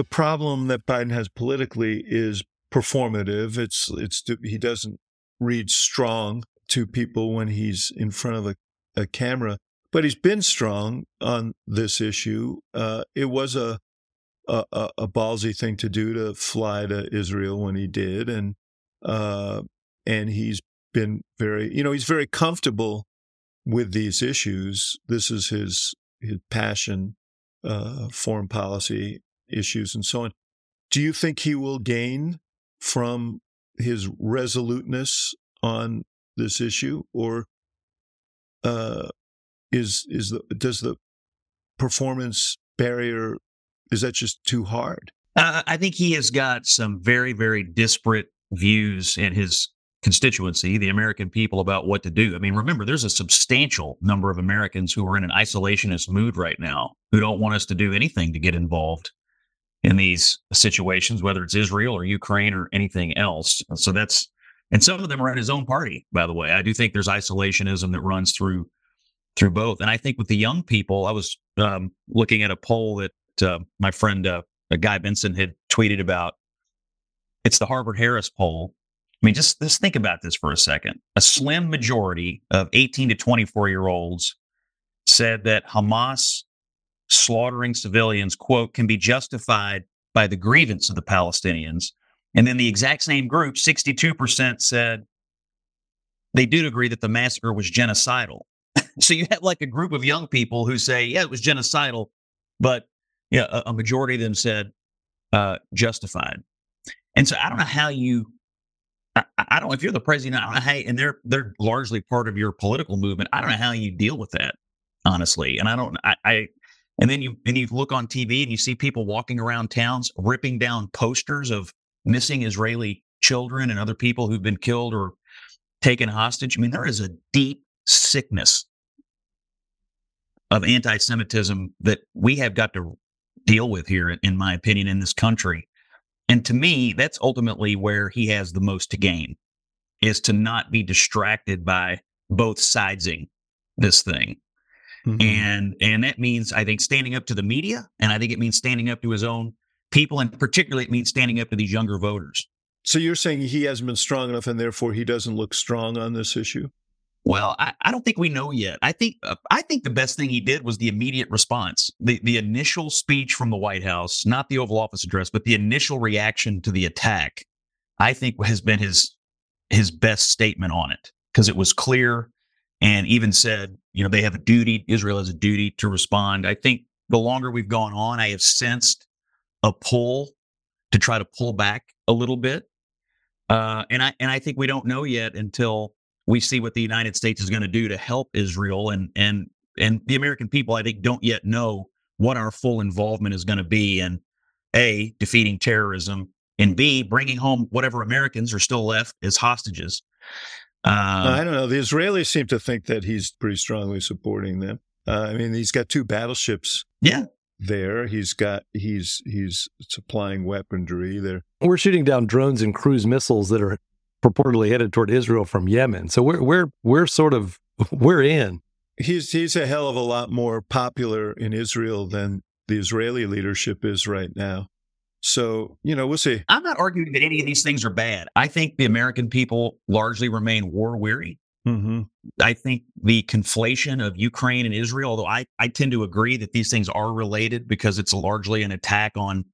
the problem that Biden has politically is performative. It's it's he doesn't read strong to people when he's in front of a, a camera, but he's been strong on this issue. Uh, it was a, a a ballsy thing to do to fly to Israel when he did, and uh, and he's been very you know he's very comfortable with these issues. This is his his passion, uh, foreign policy issues and so on. Do you think he will gain from his resoluteness on this issue, or uh, is is the does the performance barrier is that just too hard? Uh, I think he has got some very very disparate views in his constituency, the American people, about what to do. I mean, remember, there's a substantial number of Americans who are in an isolationist mood right now who don't want us to do anything to get involved in these situations, whether it's Israel or Ukraine or anything else. So that's, and some of them are in his own party, by the way. I do think there's isolationism that runs through through both. And I think with the young people, I was um, looking at a poll that uh, my friend uh, Guy Benson had tweeted about. It's the Harvard Harris poll. I mean, just just think about this for a second. A slim majority of 18 to 24 year olds said that Hamas slaughtering civilians, quote, can be justified by the grievance of the Palestinians. And then the exact same group, 62% said they did agree that the massacre was genocidal. So you have like a group of young people who say, yeah, it was genocidal, but yeah, a, a majority of them said uh, justified. And so I don't know how you, I, I, don't if you're the president, I don't know how, and they're they're largely part of your political movement. I don't know how you deal with that, honestly. And I don't, I, I and then you and you look on TV and you see people walking around towns ripping down posters of missing Israeli children and other people who've been killed or taken hostage. I mean, there is a deep sickness of anti-Semitism that we have got to deal with here, in my opinion, in this country. And to me, that's ultimately where he has the most to gain, is to not be distracted by both sidesing this thing. Mm-hmm. And and that means I think standing up to the media, and I think it means standing up to his own people, and particularly it means standing up to these younger voters. So you're saying he hasn't been strong enough, and therefore he doesn't look strong on this issue. Well, I, I don't think we know yet. I think uh, I think the best thing he did was the immediate response, the the initial speech from the White House, not the Oval Office address, but the initial reaction to the attack. I think has been his his best statement on it because it was clear and even said, you know, they have a duty, Israel has a duty to respond. I think the longer we've gone on, I have sensed a pull to try to pull back a little bit. Uh, and I and I think we don't know yet until we see what the United States is going to do to help Israel and and and the American people I think don't yet know what our full involvement is going to be in a defeating terrorism and b bringing home whatever Americans are still left as hostages. Um, I don't know. The Israelis seem to think that he's pretty strongly supporting them. Uh, I mean, he's got two battleships. Yeah. There, he's got he's he's supplying weaponry. There, we're shooting down drones and cruise missiles that are purportedly headed toward Israel from Yemen. So we're we're we're sort of we're in. He's he's a hell of a lot more popular in Israel than the Israeli leadership is right now. So, you know, we'll see. I'm not arguing that any of these things are bad. I think the American people largely remain war weary. Mm-hmm. I think the conflation of Ukraine and Israel, although I, I tend to agree that these things are related because it's largely an attack on,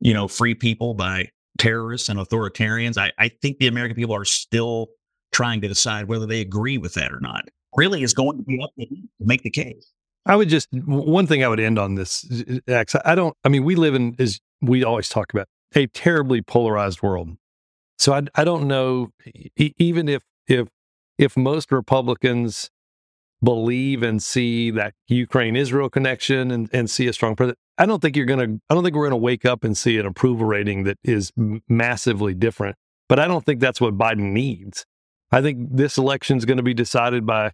you know, free people by terrorists and authoritarians. I, I think the American people are still trying to decide whether they agree with that or not. Really is going to be up to make the case. I would just one thing I would end on this. Axe. I don't. I mean, we live in as we always talk about a terribly polarized world. So I I don't know even if if if most Republicans believe and see that Ukraine Israel connection and, and see a strong president. I don't think you're going to, I don't think we're going to wake up and see an approval rating that is massively different. But I don't think that's what Biden needs. I think this election is going to be decided by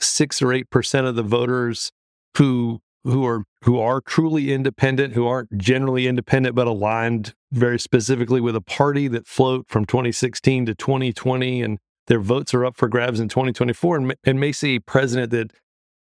six or eight percent of the voters who who are who are truly independent, who aren't generally independent but aligned very specifically with a party that float from 2016 to 2020 and their votes are up for grabs in 2024 and, and may see a president that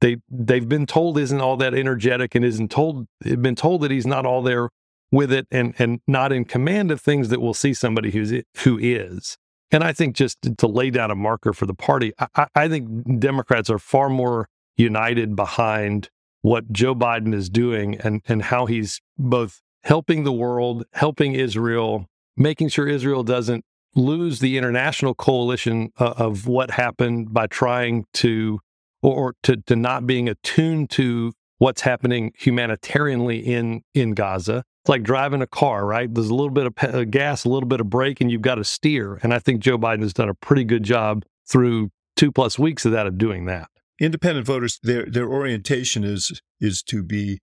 they they've been told isn't all that energetic and isn't told been told that he's not all there with it and and not in command of things that we'll see somebody who's who is. And I think just to lay down a marker for the party, I, I think Democrats are far more united behind what Joe Biden is doing and and how he's both helping the world, helping Israel, making sure Israel doesn't lose the international coalition uh, of what happened by trying to or, to, to not being attuned to what's happening humanitarianly in in Gaza. It's like driving a car, right? There's a little bit of pe- gas, a little bit of brake, and you've got to steer. And I think Joe Biden has done a pretty good job through two plus weeks of that of doing that. Independent voters, their their orientation is is to be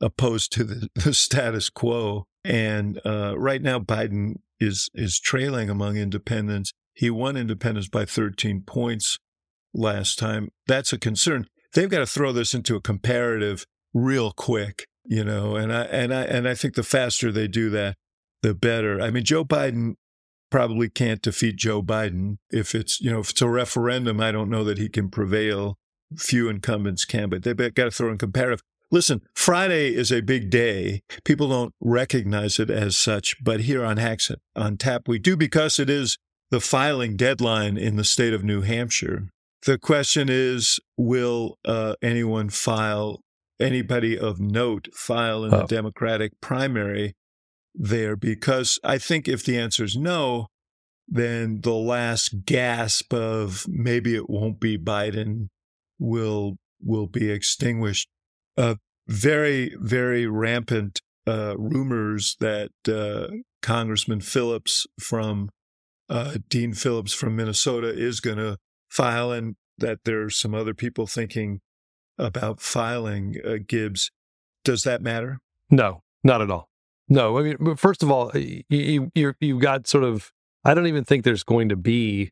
opposed to the, the status quo. And uh, right now, Biden is is trailing among independents. He won independents by 13 points last time. That's a concern. They've got to throw this into a comparative real quick, you know, and I and I and I think the faster they do that, the better. I mean, Joe Biden probably can't defeat Joe Biden if it's, you know, if it's a referendum, I don't know that he can prevail. Few incumbents can, but they've got to throw in comparative. Listen, Friday is a big day. People don't recognize it as such, but here on Hacks on Tap, we do because it is the filing deadline in the state of New Hampshire. The question is will uh, anyone file, anybody of note file in oh. the Democratic primary there? Because I think if the answer is no, then the last gasp of maybe it won't be Biden will will be extinguished uh, very, very rampant uh, rumors that uh, Congressman Phillips from uh, Dean Phillips from Minnesota is going to file, and that there's some other people thinking about filing uh, Gibbs. Does that matter? No, not at all. No, I mean, first of all, you, you you've got sort of. I don't even think there's going to be.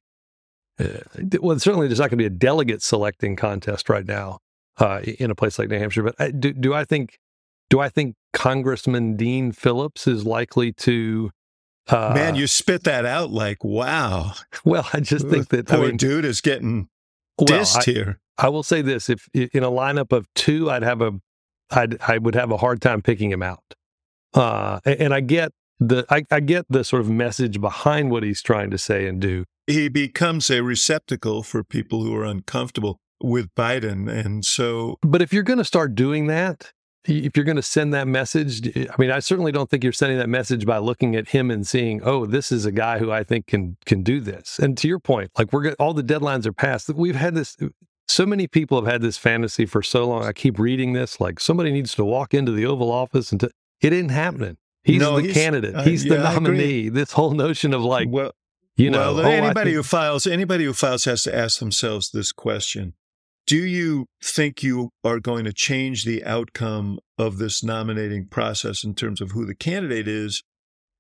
Uh, well, certainly there's not going to be a delegate selecting contest right now uh, in a place like New Hampshire. But I, uh, do, do I think do I think Congressman Dean Phillips is likely to? Uh, Man, you spit that out like wow. Well, I just think that poor I mean, dude is getting dissed well, I, here. I will say this: if in a lineup of two, I'd have a, I'd I would have a hard time picking him out. Uh, and I get the I, I get the sort of message behind what he's trying to say and do. He becomes a receptacle for people who are uncomfortable with Biden. And so. But if you're going to start doing that, if you're going to send that message, I mean, I certainly don't think you're sending that message by looking at him and seeing, oh, this is a guy who I think can can do this. And to your point, like we're all the deadlines are passed. We've had this. So many people have had this fantasy for so long. I keep reading this, like somebody needs to walk into the Oval Office and to, it isn't happening. He's no, the he's, candidate. He's uh, the nominee. This whole notion of like, well, you know, well, oh, anybody think, who files, anybody who files has to ask themselves this question: do you think you are going to change the outcome of this nominating process in terms of who the candidate is,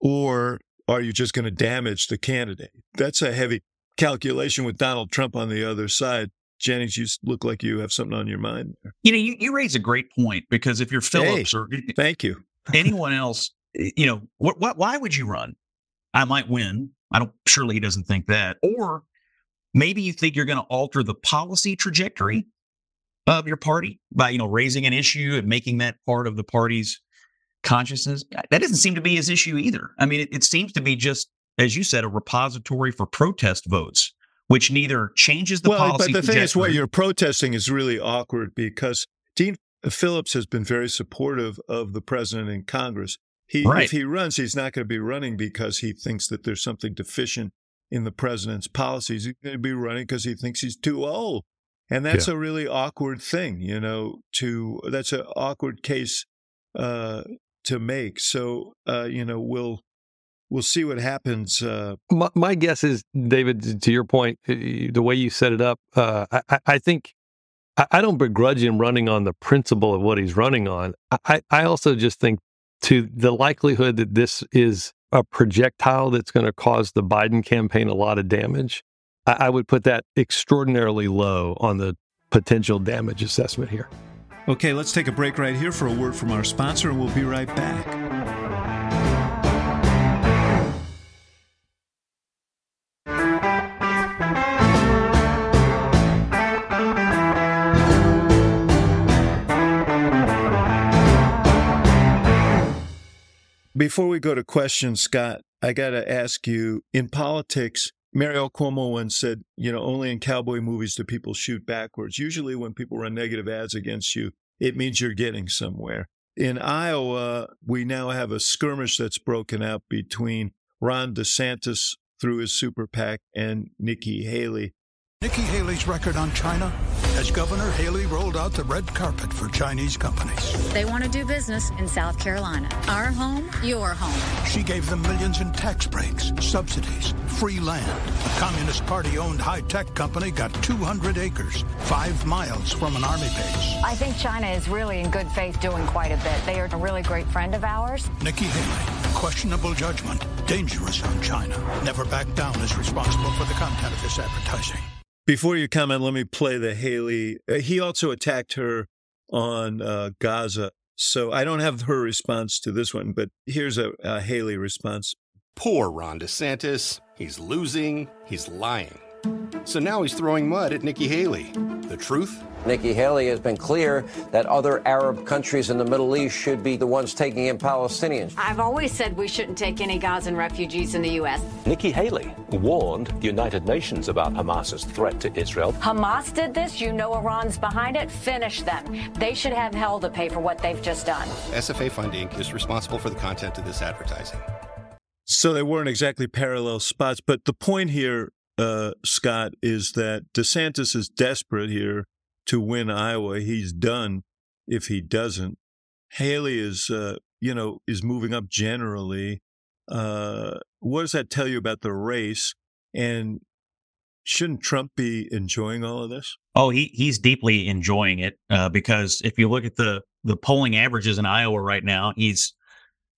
or are you just going to damage the candidate? That's a heavy calculation with Donald Trump on the other side. Jennings, you look like you have something on your mind. You know, you, you raise a great point because if you're Phillips hey, or thank you anyone else, you know, what, what, why would you run? I might win. I don't. Surely he doesn't think that. Or Maybe you think you're going to alter the policy trajectory of your party by, you know, raising an issue and making that part of the party's consciousness. Uh, that doesn't seem to be his issue either. I mean, it, it seems to be just, as you said, a repository for protest votes, which neither changes the well, policy. But the thing is, what you're protesting is really awkward because Dean Phillips has been very supportive of the president in Congress. He, right. If he runs, he's not going to be running because he thinks that there's something deficient in the president's policies. He's going to be running because he thinks he's too old. and that's yeah. a really awkward thing, you know. To that's an awkward case uh, to make. So uh, you know, we'll we'll see what happens. Uh, my, my, guess is, David, to your point, the way you set it up, uh, I, I, think I, I, don't begrudge him running on the principle of what he's running on. I, I also just think to the likelihood that this is a projectile that's going to cause the Biden campaign a lot of damage, I, I would put that extraordinarily low on the potential damage assessment here. Okay, let's take a break right here for a word from our sponsor, and we'll be right back. Before we go to questions, Scott, I got to ask you in politics, Mario Cuomo once said, you know, only in cowboy movies do people shoot backwards. Usually, when people run negative ads against you, it means you're getting somewhere. In Iowa, we now have a skirmish that's broken out between Ron DeSantis through his super PAC and Nikki Haley. Nikki Haley's record on China as Governor Haley rolled out the red carpet for Chinese companies. They want to do business in South Carolina. Our home, your home. She gave them millions in tax breaks, subsidies, free land. A Communist Party owned high tech company got 200 acres, five miles from an army base. I think China is really in good faith doing quite a bit. They are a really great friend of ours. Nikki Haley, questionable judgment, dangerous on China. Never back down is responsible for the content of this advertising. Before you comment, let me play the Haley. Uh, he also attacked her on uh, Gaza. So I don't have her response to this one, but here's a, a Haley response. Poor Ron DeSantis. He's losing, he's lying. So now he's throwing mud at Nikki Haley. The truth? Nikki Haley has been clear that other Arab countries in the Middle East should be the ones taking in Palestinians. I've always said we shouldn't take any Gazan refugees in the U.S. Nikki Haley warned the United Nations about Hamas's threat to Israel. Hamas did this. You know Iran's behind it. Finish them. They should have hell to pay for what they've just done. SFA Fund Inc is responsible for the content of this advertising. So they weren't exactly parallel spots, but the point here, uh, Scott, is that DeSantis is desperate here to win Iowa. He's done if he doesn't. Haley is, uh, you know, is moving up generally. Uh, what does that tell you about the race? And shouldn't Trump be enjoying all of this? Oh, he he's deeply enjoying it uh, because if you look at the the polling averages in Iowa right now, he's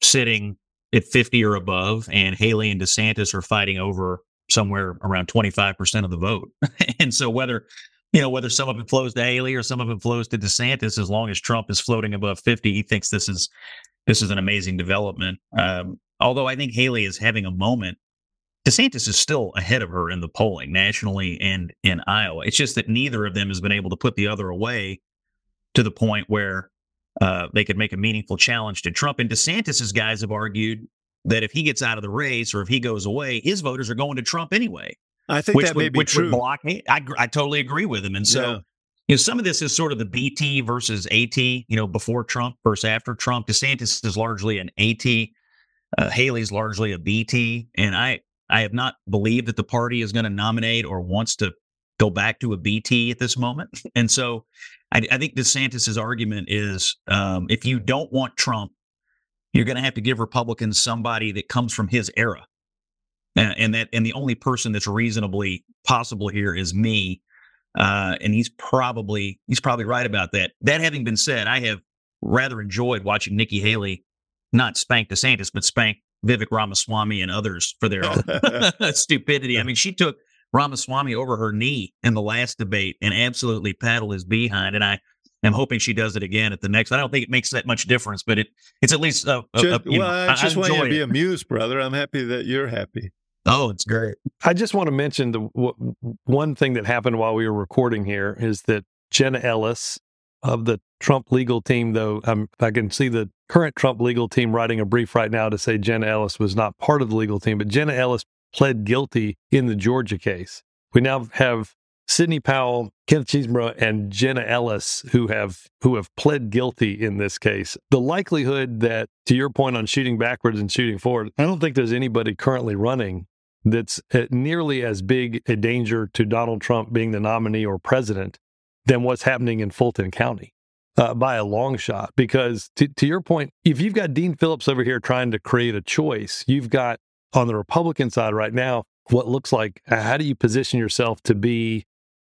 sitting at 50 or above, and Haley and DeSantis are fighting over somewhere around 25% of the vote. and so whether you know, whether some of it flows to Haley or some of it flows to DeSantis, as long as Trump is floating above 50, he thinks this is this is an amazing development. Um, although I think Haley is having a moment. DeSantis is still ahead of her in the polling nationally and in Iowa. It's just that neither of them has been able to put the other away to the point where uh, they could make a meaningful challenge to Trump. And DeSantis's guys have argued that if he gets out of the race or if he goes away, his voters are going to Trump anyway. I think which that would, may be which true. would block me. I, I totally agree with him. And so, yeah. you know, some of this is sort of the BT versus AT, you know, before Trump versus after Trump. DeSantis is largely an AT. Uh, Haley's largely a BT. And I, I have not believed that the party is going to nominate or wants to go back to a BT at this moment. And so I, I think DeSantis's argument is um, if you don't want Trump, you're going to have to give Republicans somebody that comes from his era and, and that and the only person that's reasonably possible here is me. Uh, and he's probably he's probably right about that. That having been said, I have rather enjoyed watching Nikki Haley not spank DeSantis, but spank Vivek Ramaswamy and others for their stupidity. I mean, she took Ramaswamy over her knee in the last debate and absolutely paddled his behind. And I am hoping she does it again at the next. I don't think it makes that much difference, but it it's at least uh, just, well. Know, I just I want you to be amused, brother. I'm happy that you're happy. Oh, it's great. I just want to mention the w- one thing that happened while we were recording here is that Jenna Ellis of the Trump legal team, though um, I can see the current Trump legal team writing a brief right now to say Jenna Ellis was not part of the legal team, but Jenna Ellis pled guilty in the Georgia case. We now have Sidney Powell, Kenneth Chesebro, and Jenna Ellis who have who have pled guilty in this case. The likelihood that, to your point on shooting backwards and shooting forward, I don't think there's anybody currently running that's nearly as big a danger to Donald Trump being the nominee or president than what's happening in Fulton County uh, by a long shot. Because to, to your point, if you've got Dean Phillips over here trying to create a choice, you've got on the Republican side right now what looks like how do you position yourself to be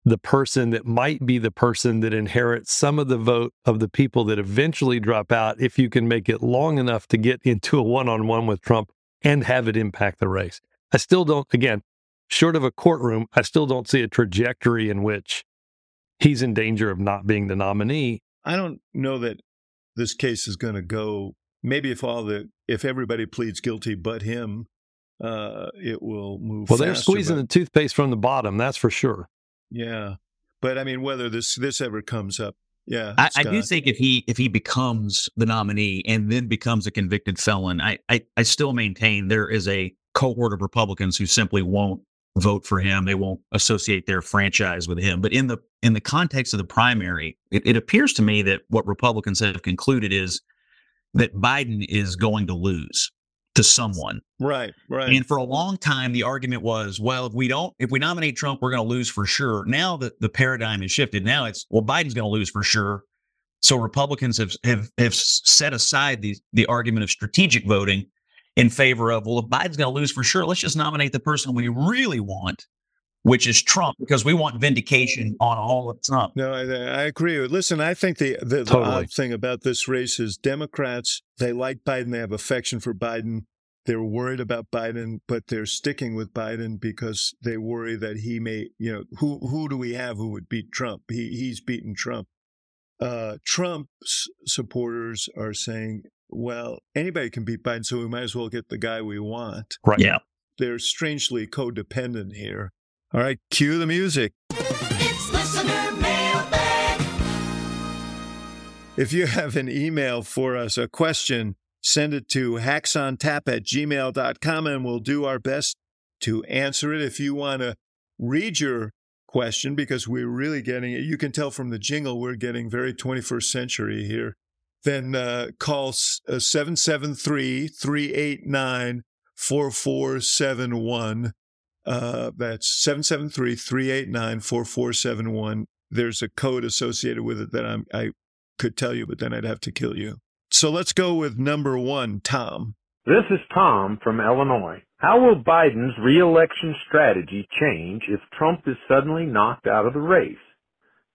the person that might be the person that inherits some of the vote of the people that eventually drop out if you can make it long enough to get into a one on one with Trump and have it impact the race. I still don't, again, short of a courtroom, I still don't see a trajectory in which he's in danger of not being the nominee. I don't know that this case is going to go. Maybe if all the if everybody pleads guilty but him, uh, it will move. Well, they're squeezing but- the toothpaste from the bottom, that's for sure. Yeah, but I mean, whether this this ever comes up, yeah, I, I do think if he if he becomes the nominee and then becomes a convicted felon, I, I I still maintain there is a cohort of Republicans who simply won't vote for him. They won't associate their franchise with him. But in the in the context of the primary, it, it appears to me that what Republicans have concluded is that Biden is going to lose to someone. right, right. And for a long time, the argument was, well, if we don't, if we nominate Trump, we're going to lose for sure. Now that the paradigm has shifted, now it's, well, Biden's going to lose for sure. So Republicans have have have set aside the the argument of strategic voting in favor of, well, if Biden's going to lose for sure, let's just nominate the person we really want, which is Trump, because we want vindication on all of Trump. No, I, I agree. Listen, I think the the, the Totally. odd thing about this race is Democrats they like Biden, they have affection for Biden. They're worried about Biden, but they're sticking with Biden because they worry that he may, you know, who who do we have who would beat Trump? He he's beaten Trump. Uh, Trump's supporters are saying, well, anybody can beat Biden, so we might as well get the guy we want. Right. Yeah. They're strangely codependent here. All right, cue the music. It's listener mailbag. If you have an email for us, a question, send it to hacksontap at gmail.com and we'll do our best to answer it. If you want to read your question, because we're really getting it, you can tell from the jingle we're getting very 21st century here, then uh, call 773 389 4471. Uh, That's 773 389 4471. There's a code associated with it that I'm, I could tell you, but then I'd have to kill you. So let's go with number one, Tom. This is Tom from Illinois. How will Biden's reelection strategy change if Trump is suddenly knocked out of the race?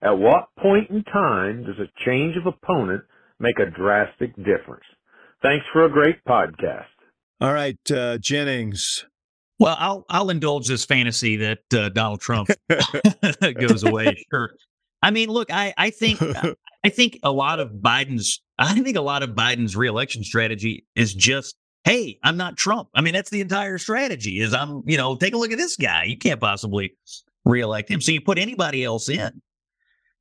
At what point in time does a change of opponent make a drastic difference? Thanks for a great podcast. All right, uh, Jennings. Well, I'll I'll indulge this fantasy that uh, Donald Trump goes away. Sure. I mean, look, I I think I think a lot of Biden's I think a lot of Biden's reelection strategy is just, hey, I'm not Trump. I mean, that's the entire strategy. Is I'm you know take a look at this guy. You can't possibly reelect him. So you put anybody else in.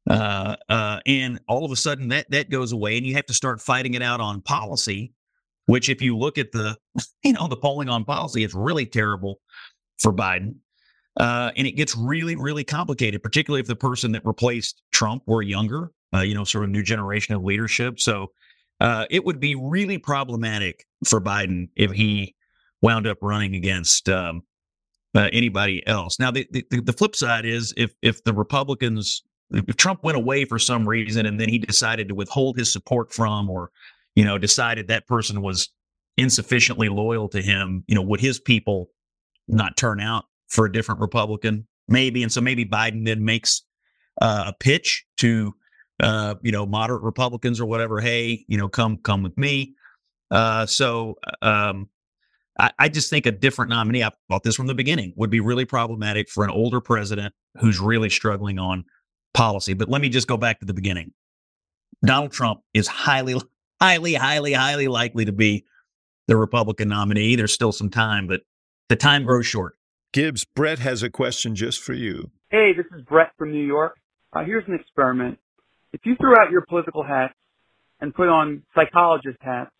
Uh, uh, and all of a sudden that that goes away, and you have to start fighting it out on policy. Which, if you look at the, you know, the polling on policy, it's really terrible for Biden, uh, and it gets really, really complicated, particularly if the person that replaced Trump were younger, uh, you know, sort of new generation of leadership. So uh, it would be really problematic for Biden if he wound up running against um, uh, anybody else. Now, the, the the flip side is if if the Republicans, if Trump went away for some reason and then he decided to withhold his support from, or you know, decided that person was insufficiently loyal to him, you know, would his people not turn out for a different Republican? Maybe, and so maybe Biden then makes uh, a pitch to uh, you know moderate Republicans or whatever. Hey, you know, come come with me. Uh, so um, I, I just think a different nominee. I thought this from the beginning would be really problematic for an older president who's really struggling on policy. But let me just go back to the beginning. Donald Trump is highly, highly, highly, highly likely to be the Republican nominee. There's still some time, but the time grows short. Gibbs, Brett has a question just for you. Hey, this is Brett from New York. Uh, here's an experiment. If you threw out your political hats and put on psychologist hats,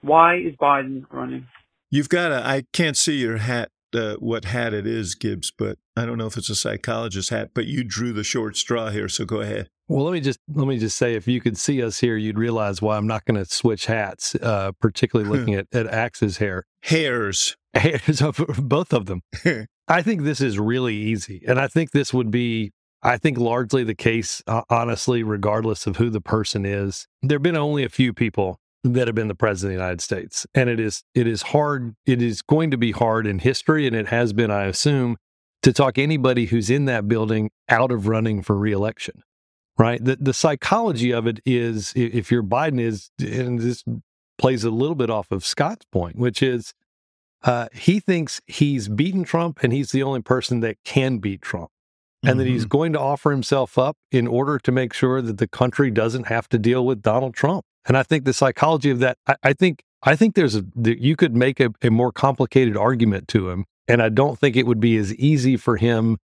why is Biden running? You've got a, I can't see your hat, uh, what hat it is, Gibbs, but I don't know if it's a psychologist hat, but you drew the short straw here, so go ahead. Well, let me just let me just say, if you could see us here, you'd realize why I'm not going to switch hats. Uh, particularly looking at at Axe's hair, hairs, hairs of both of them. I think this is really easy, and I think this would be I think largely the case, uh, honestly, regardless of who the person is. There have been only a few people that have been the president of the United States, and it is it is hard. It is going to be hard in history, and it has been, I assume, to talk anybody who's in that building out of running for reelection. Right. The the psychology of it is if you're Biden is, and this plays a little bit off of Scott's point, which is uh, he thinks he's beaten Trump and he's the only person that can beat Trump. And mm-hmm. that he's going to offer himself up in order to make sure that the country doesn't have to deal with Donald Trump. And I think the psychology of that, I, I think, I think there's a, you could make a, a more complicated argument to him. And I don't think it would be as easy for him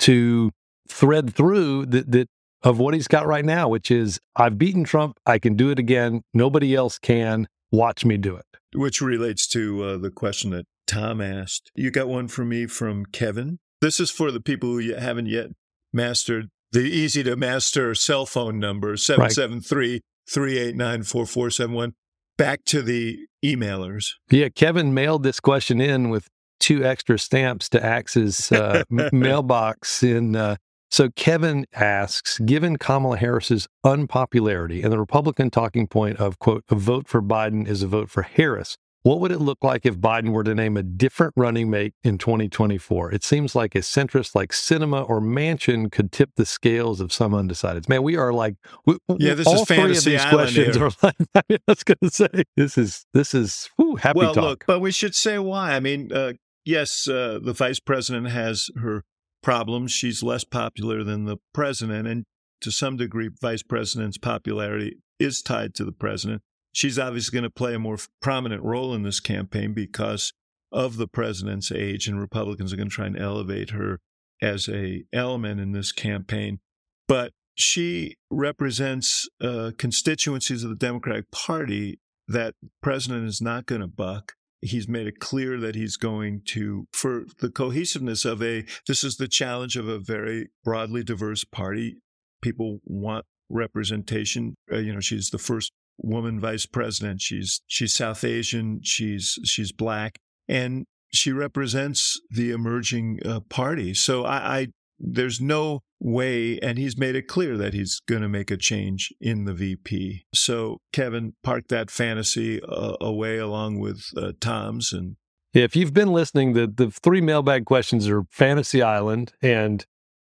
to thread through that, that of what he's got right now, which is I've beaten Trump. I can do it again. Nobody else can. Watch me do it. Which relates to uh, the question that Tom asked. You got one for me from Kevin. This is for the people who haven't yet mastered the easy to master cell phone number 773 389 4471. Back to the emailers. Yeah, Kevin mailed this question in with two extra stamps to Axe's uh, mailbox in uh, so Kevin asks, given Kamala Harris's unpopularity and the Republican talking point of, quote, a vote for Biden is a vote for Harris, what would it look like if Biden were to name a different running mate in 2024? It seems like a centrist like Sinema or Manchin could tip the scales of some undecideds. Man, we are like, we, yeah, this all is fantasy three of these questions here. are like, I, mean, I was going to say, this is this is whew, happy well, talk. look, but we should say why. I mean, uh, yes, uh, the vice president has her problems. She's less popular than the president, and to some degree, vice president's popularity is tied to the president. She's obviously going to play a more prominent role in this campaign because of the president's age, and Republicans are going to try and elevate her as a element in this campaign. But she represents uh, constituencies of the Democratic Party that president is not going to buck. He's made it clear that he's going to for the cohesiveness of a this is the challenge of a very broadly diverse party. People want representation. Uh, you know she's the first woman vice president she's she's south asian she's she's black and she represents the emerging uh, party so I, I there's no way, and he's made it clear that he's going to make a change in the VP. So, Kevin, park that fantasy uh, away along with uh, Tom's. And if you've been listening, the, the three mailbag questions are Fantasy Island, and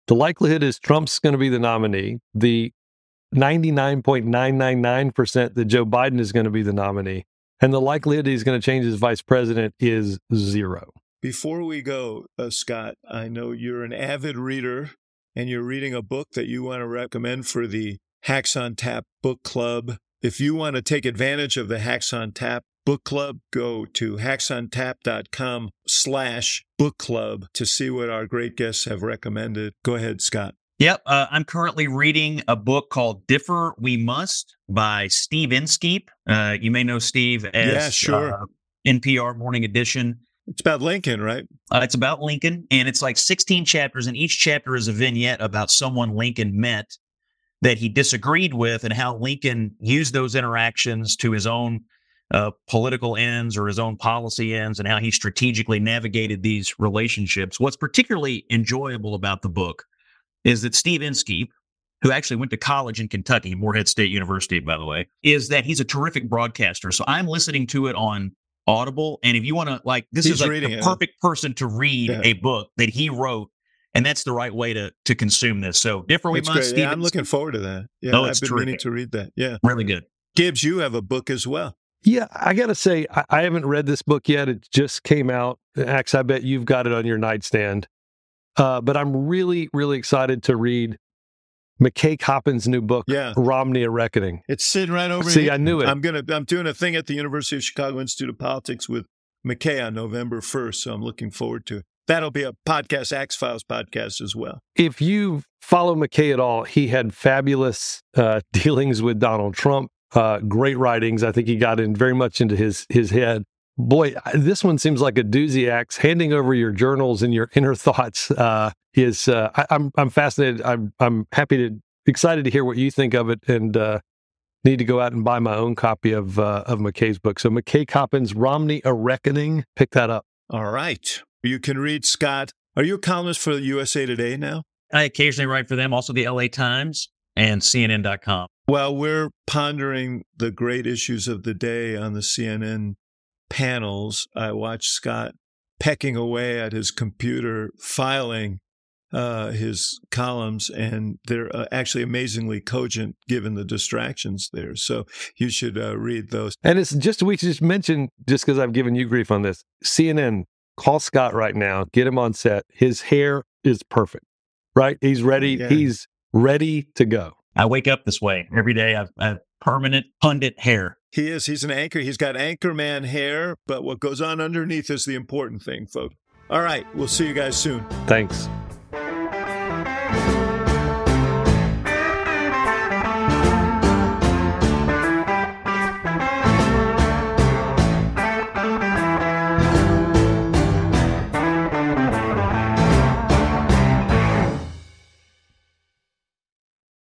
the likelihood is Trump's going to be the nominee. The 99.999% that Joe Biden is going to be the nominee. And the likelihood he's going to change his vice president is zero. Before we go, uh, Scott, I know you're an avid reader and you're reading a book that you want to recommend for the Hacks on Tap book club. If you want to take advantage of the Hacks on Tap book club, go to hacksontap.com slash book club to see what our great guests have recommended. Go ahead, Scott. Yep, uh, I'm currently reading a book called "Differ We Must" by Steve Inskeep. Uh, you may know Steve as Yeah, sure. uh, NPR Morning Edition. It's about Lincoln, right? Uh, it's about Lincoln, and it's like 16 chapters, and each chapter is a vignette about someone Lincoln met that he disagreed with, and how Lincoln used those interactions to his own uh, political ends or his own policy ends, and how he strategically navigated these relationships. What's particularly enjoyable about the book is that Steve Inskeep, who actually went to college in Kentucky, Morehead State University, by the way, is that he's a terrific broadcaster. So I'm listening to it on Audible. And if you want to, like, this He's is like the it. perfect person to read Yeah. a book that he wrote. And that's the right way to to consume this. So different we It's must. great. Steve Yeah, I'm looking forward to that. Yeah, Oh, I've it's been meaning terrific. to read that. Yeah. Really good. Gibbs, you have a book as well. Yeah, I got to say, I, I haven't read this book yet. It just came out. Axe, I bet you've got it on your nightstand. Uh, but I'm really, really excited to read McKay Coppins' new book, Yeah. Romney: A Reckoning. It's sitting right over here. See, here. I knew it. I'm gonna I'm doing a thing at the University of Chicago Institute of Politics with McKay on November 1st, so I'm looking forward to it. That'll be a podcast, Axe Files podcast as well. If you follow McKay at all, he had fabulous uh, dealings with Donald Trump. Uh, great writings. I think he got in very much into his his head. Boy, this one seems like a doozy. Axe handing over your journals and your inner thoughts uh, is. Uh, I, I'm I'm fascinated. I'm I'm happy to excited to hear what you think of it, and uh, need to go out and buy my own copy of uh, of McKay's book. So McKay Coppins' Romney: A Reckoning. Pick that up. All right. You can read Scott. Are you a columnist for the USA Today now? I occasionally write for them, also the LA Times and CNN.com. Well, we're pondering the great issues of the day on the CNN panels. I watched Scott pecking away at his computer, filing uh, his columns, and they're uh, actually amazingly cogent given the distractions there. So you should uh, read those. And it's just, we just mentioned, just because I've given you grief on this, CNN, call Scott right now, get him on set. His hair is perfect, right? He's ready. Yeah. He's ready to go. I wake up this way every day. I've, I have permanent pundit hair. He is. He's an anchor. He's got anchorman hair, but what goes on underneath is the important thing, folks. All right. We'll see you guys soon. Thanks. Thank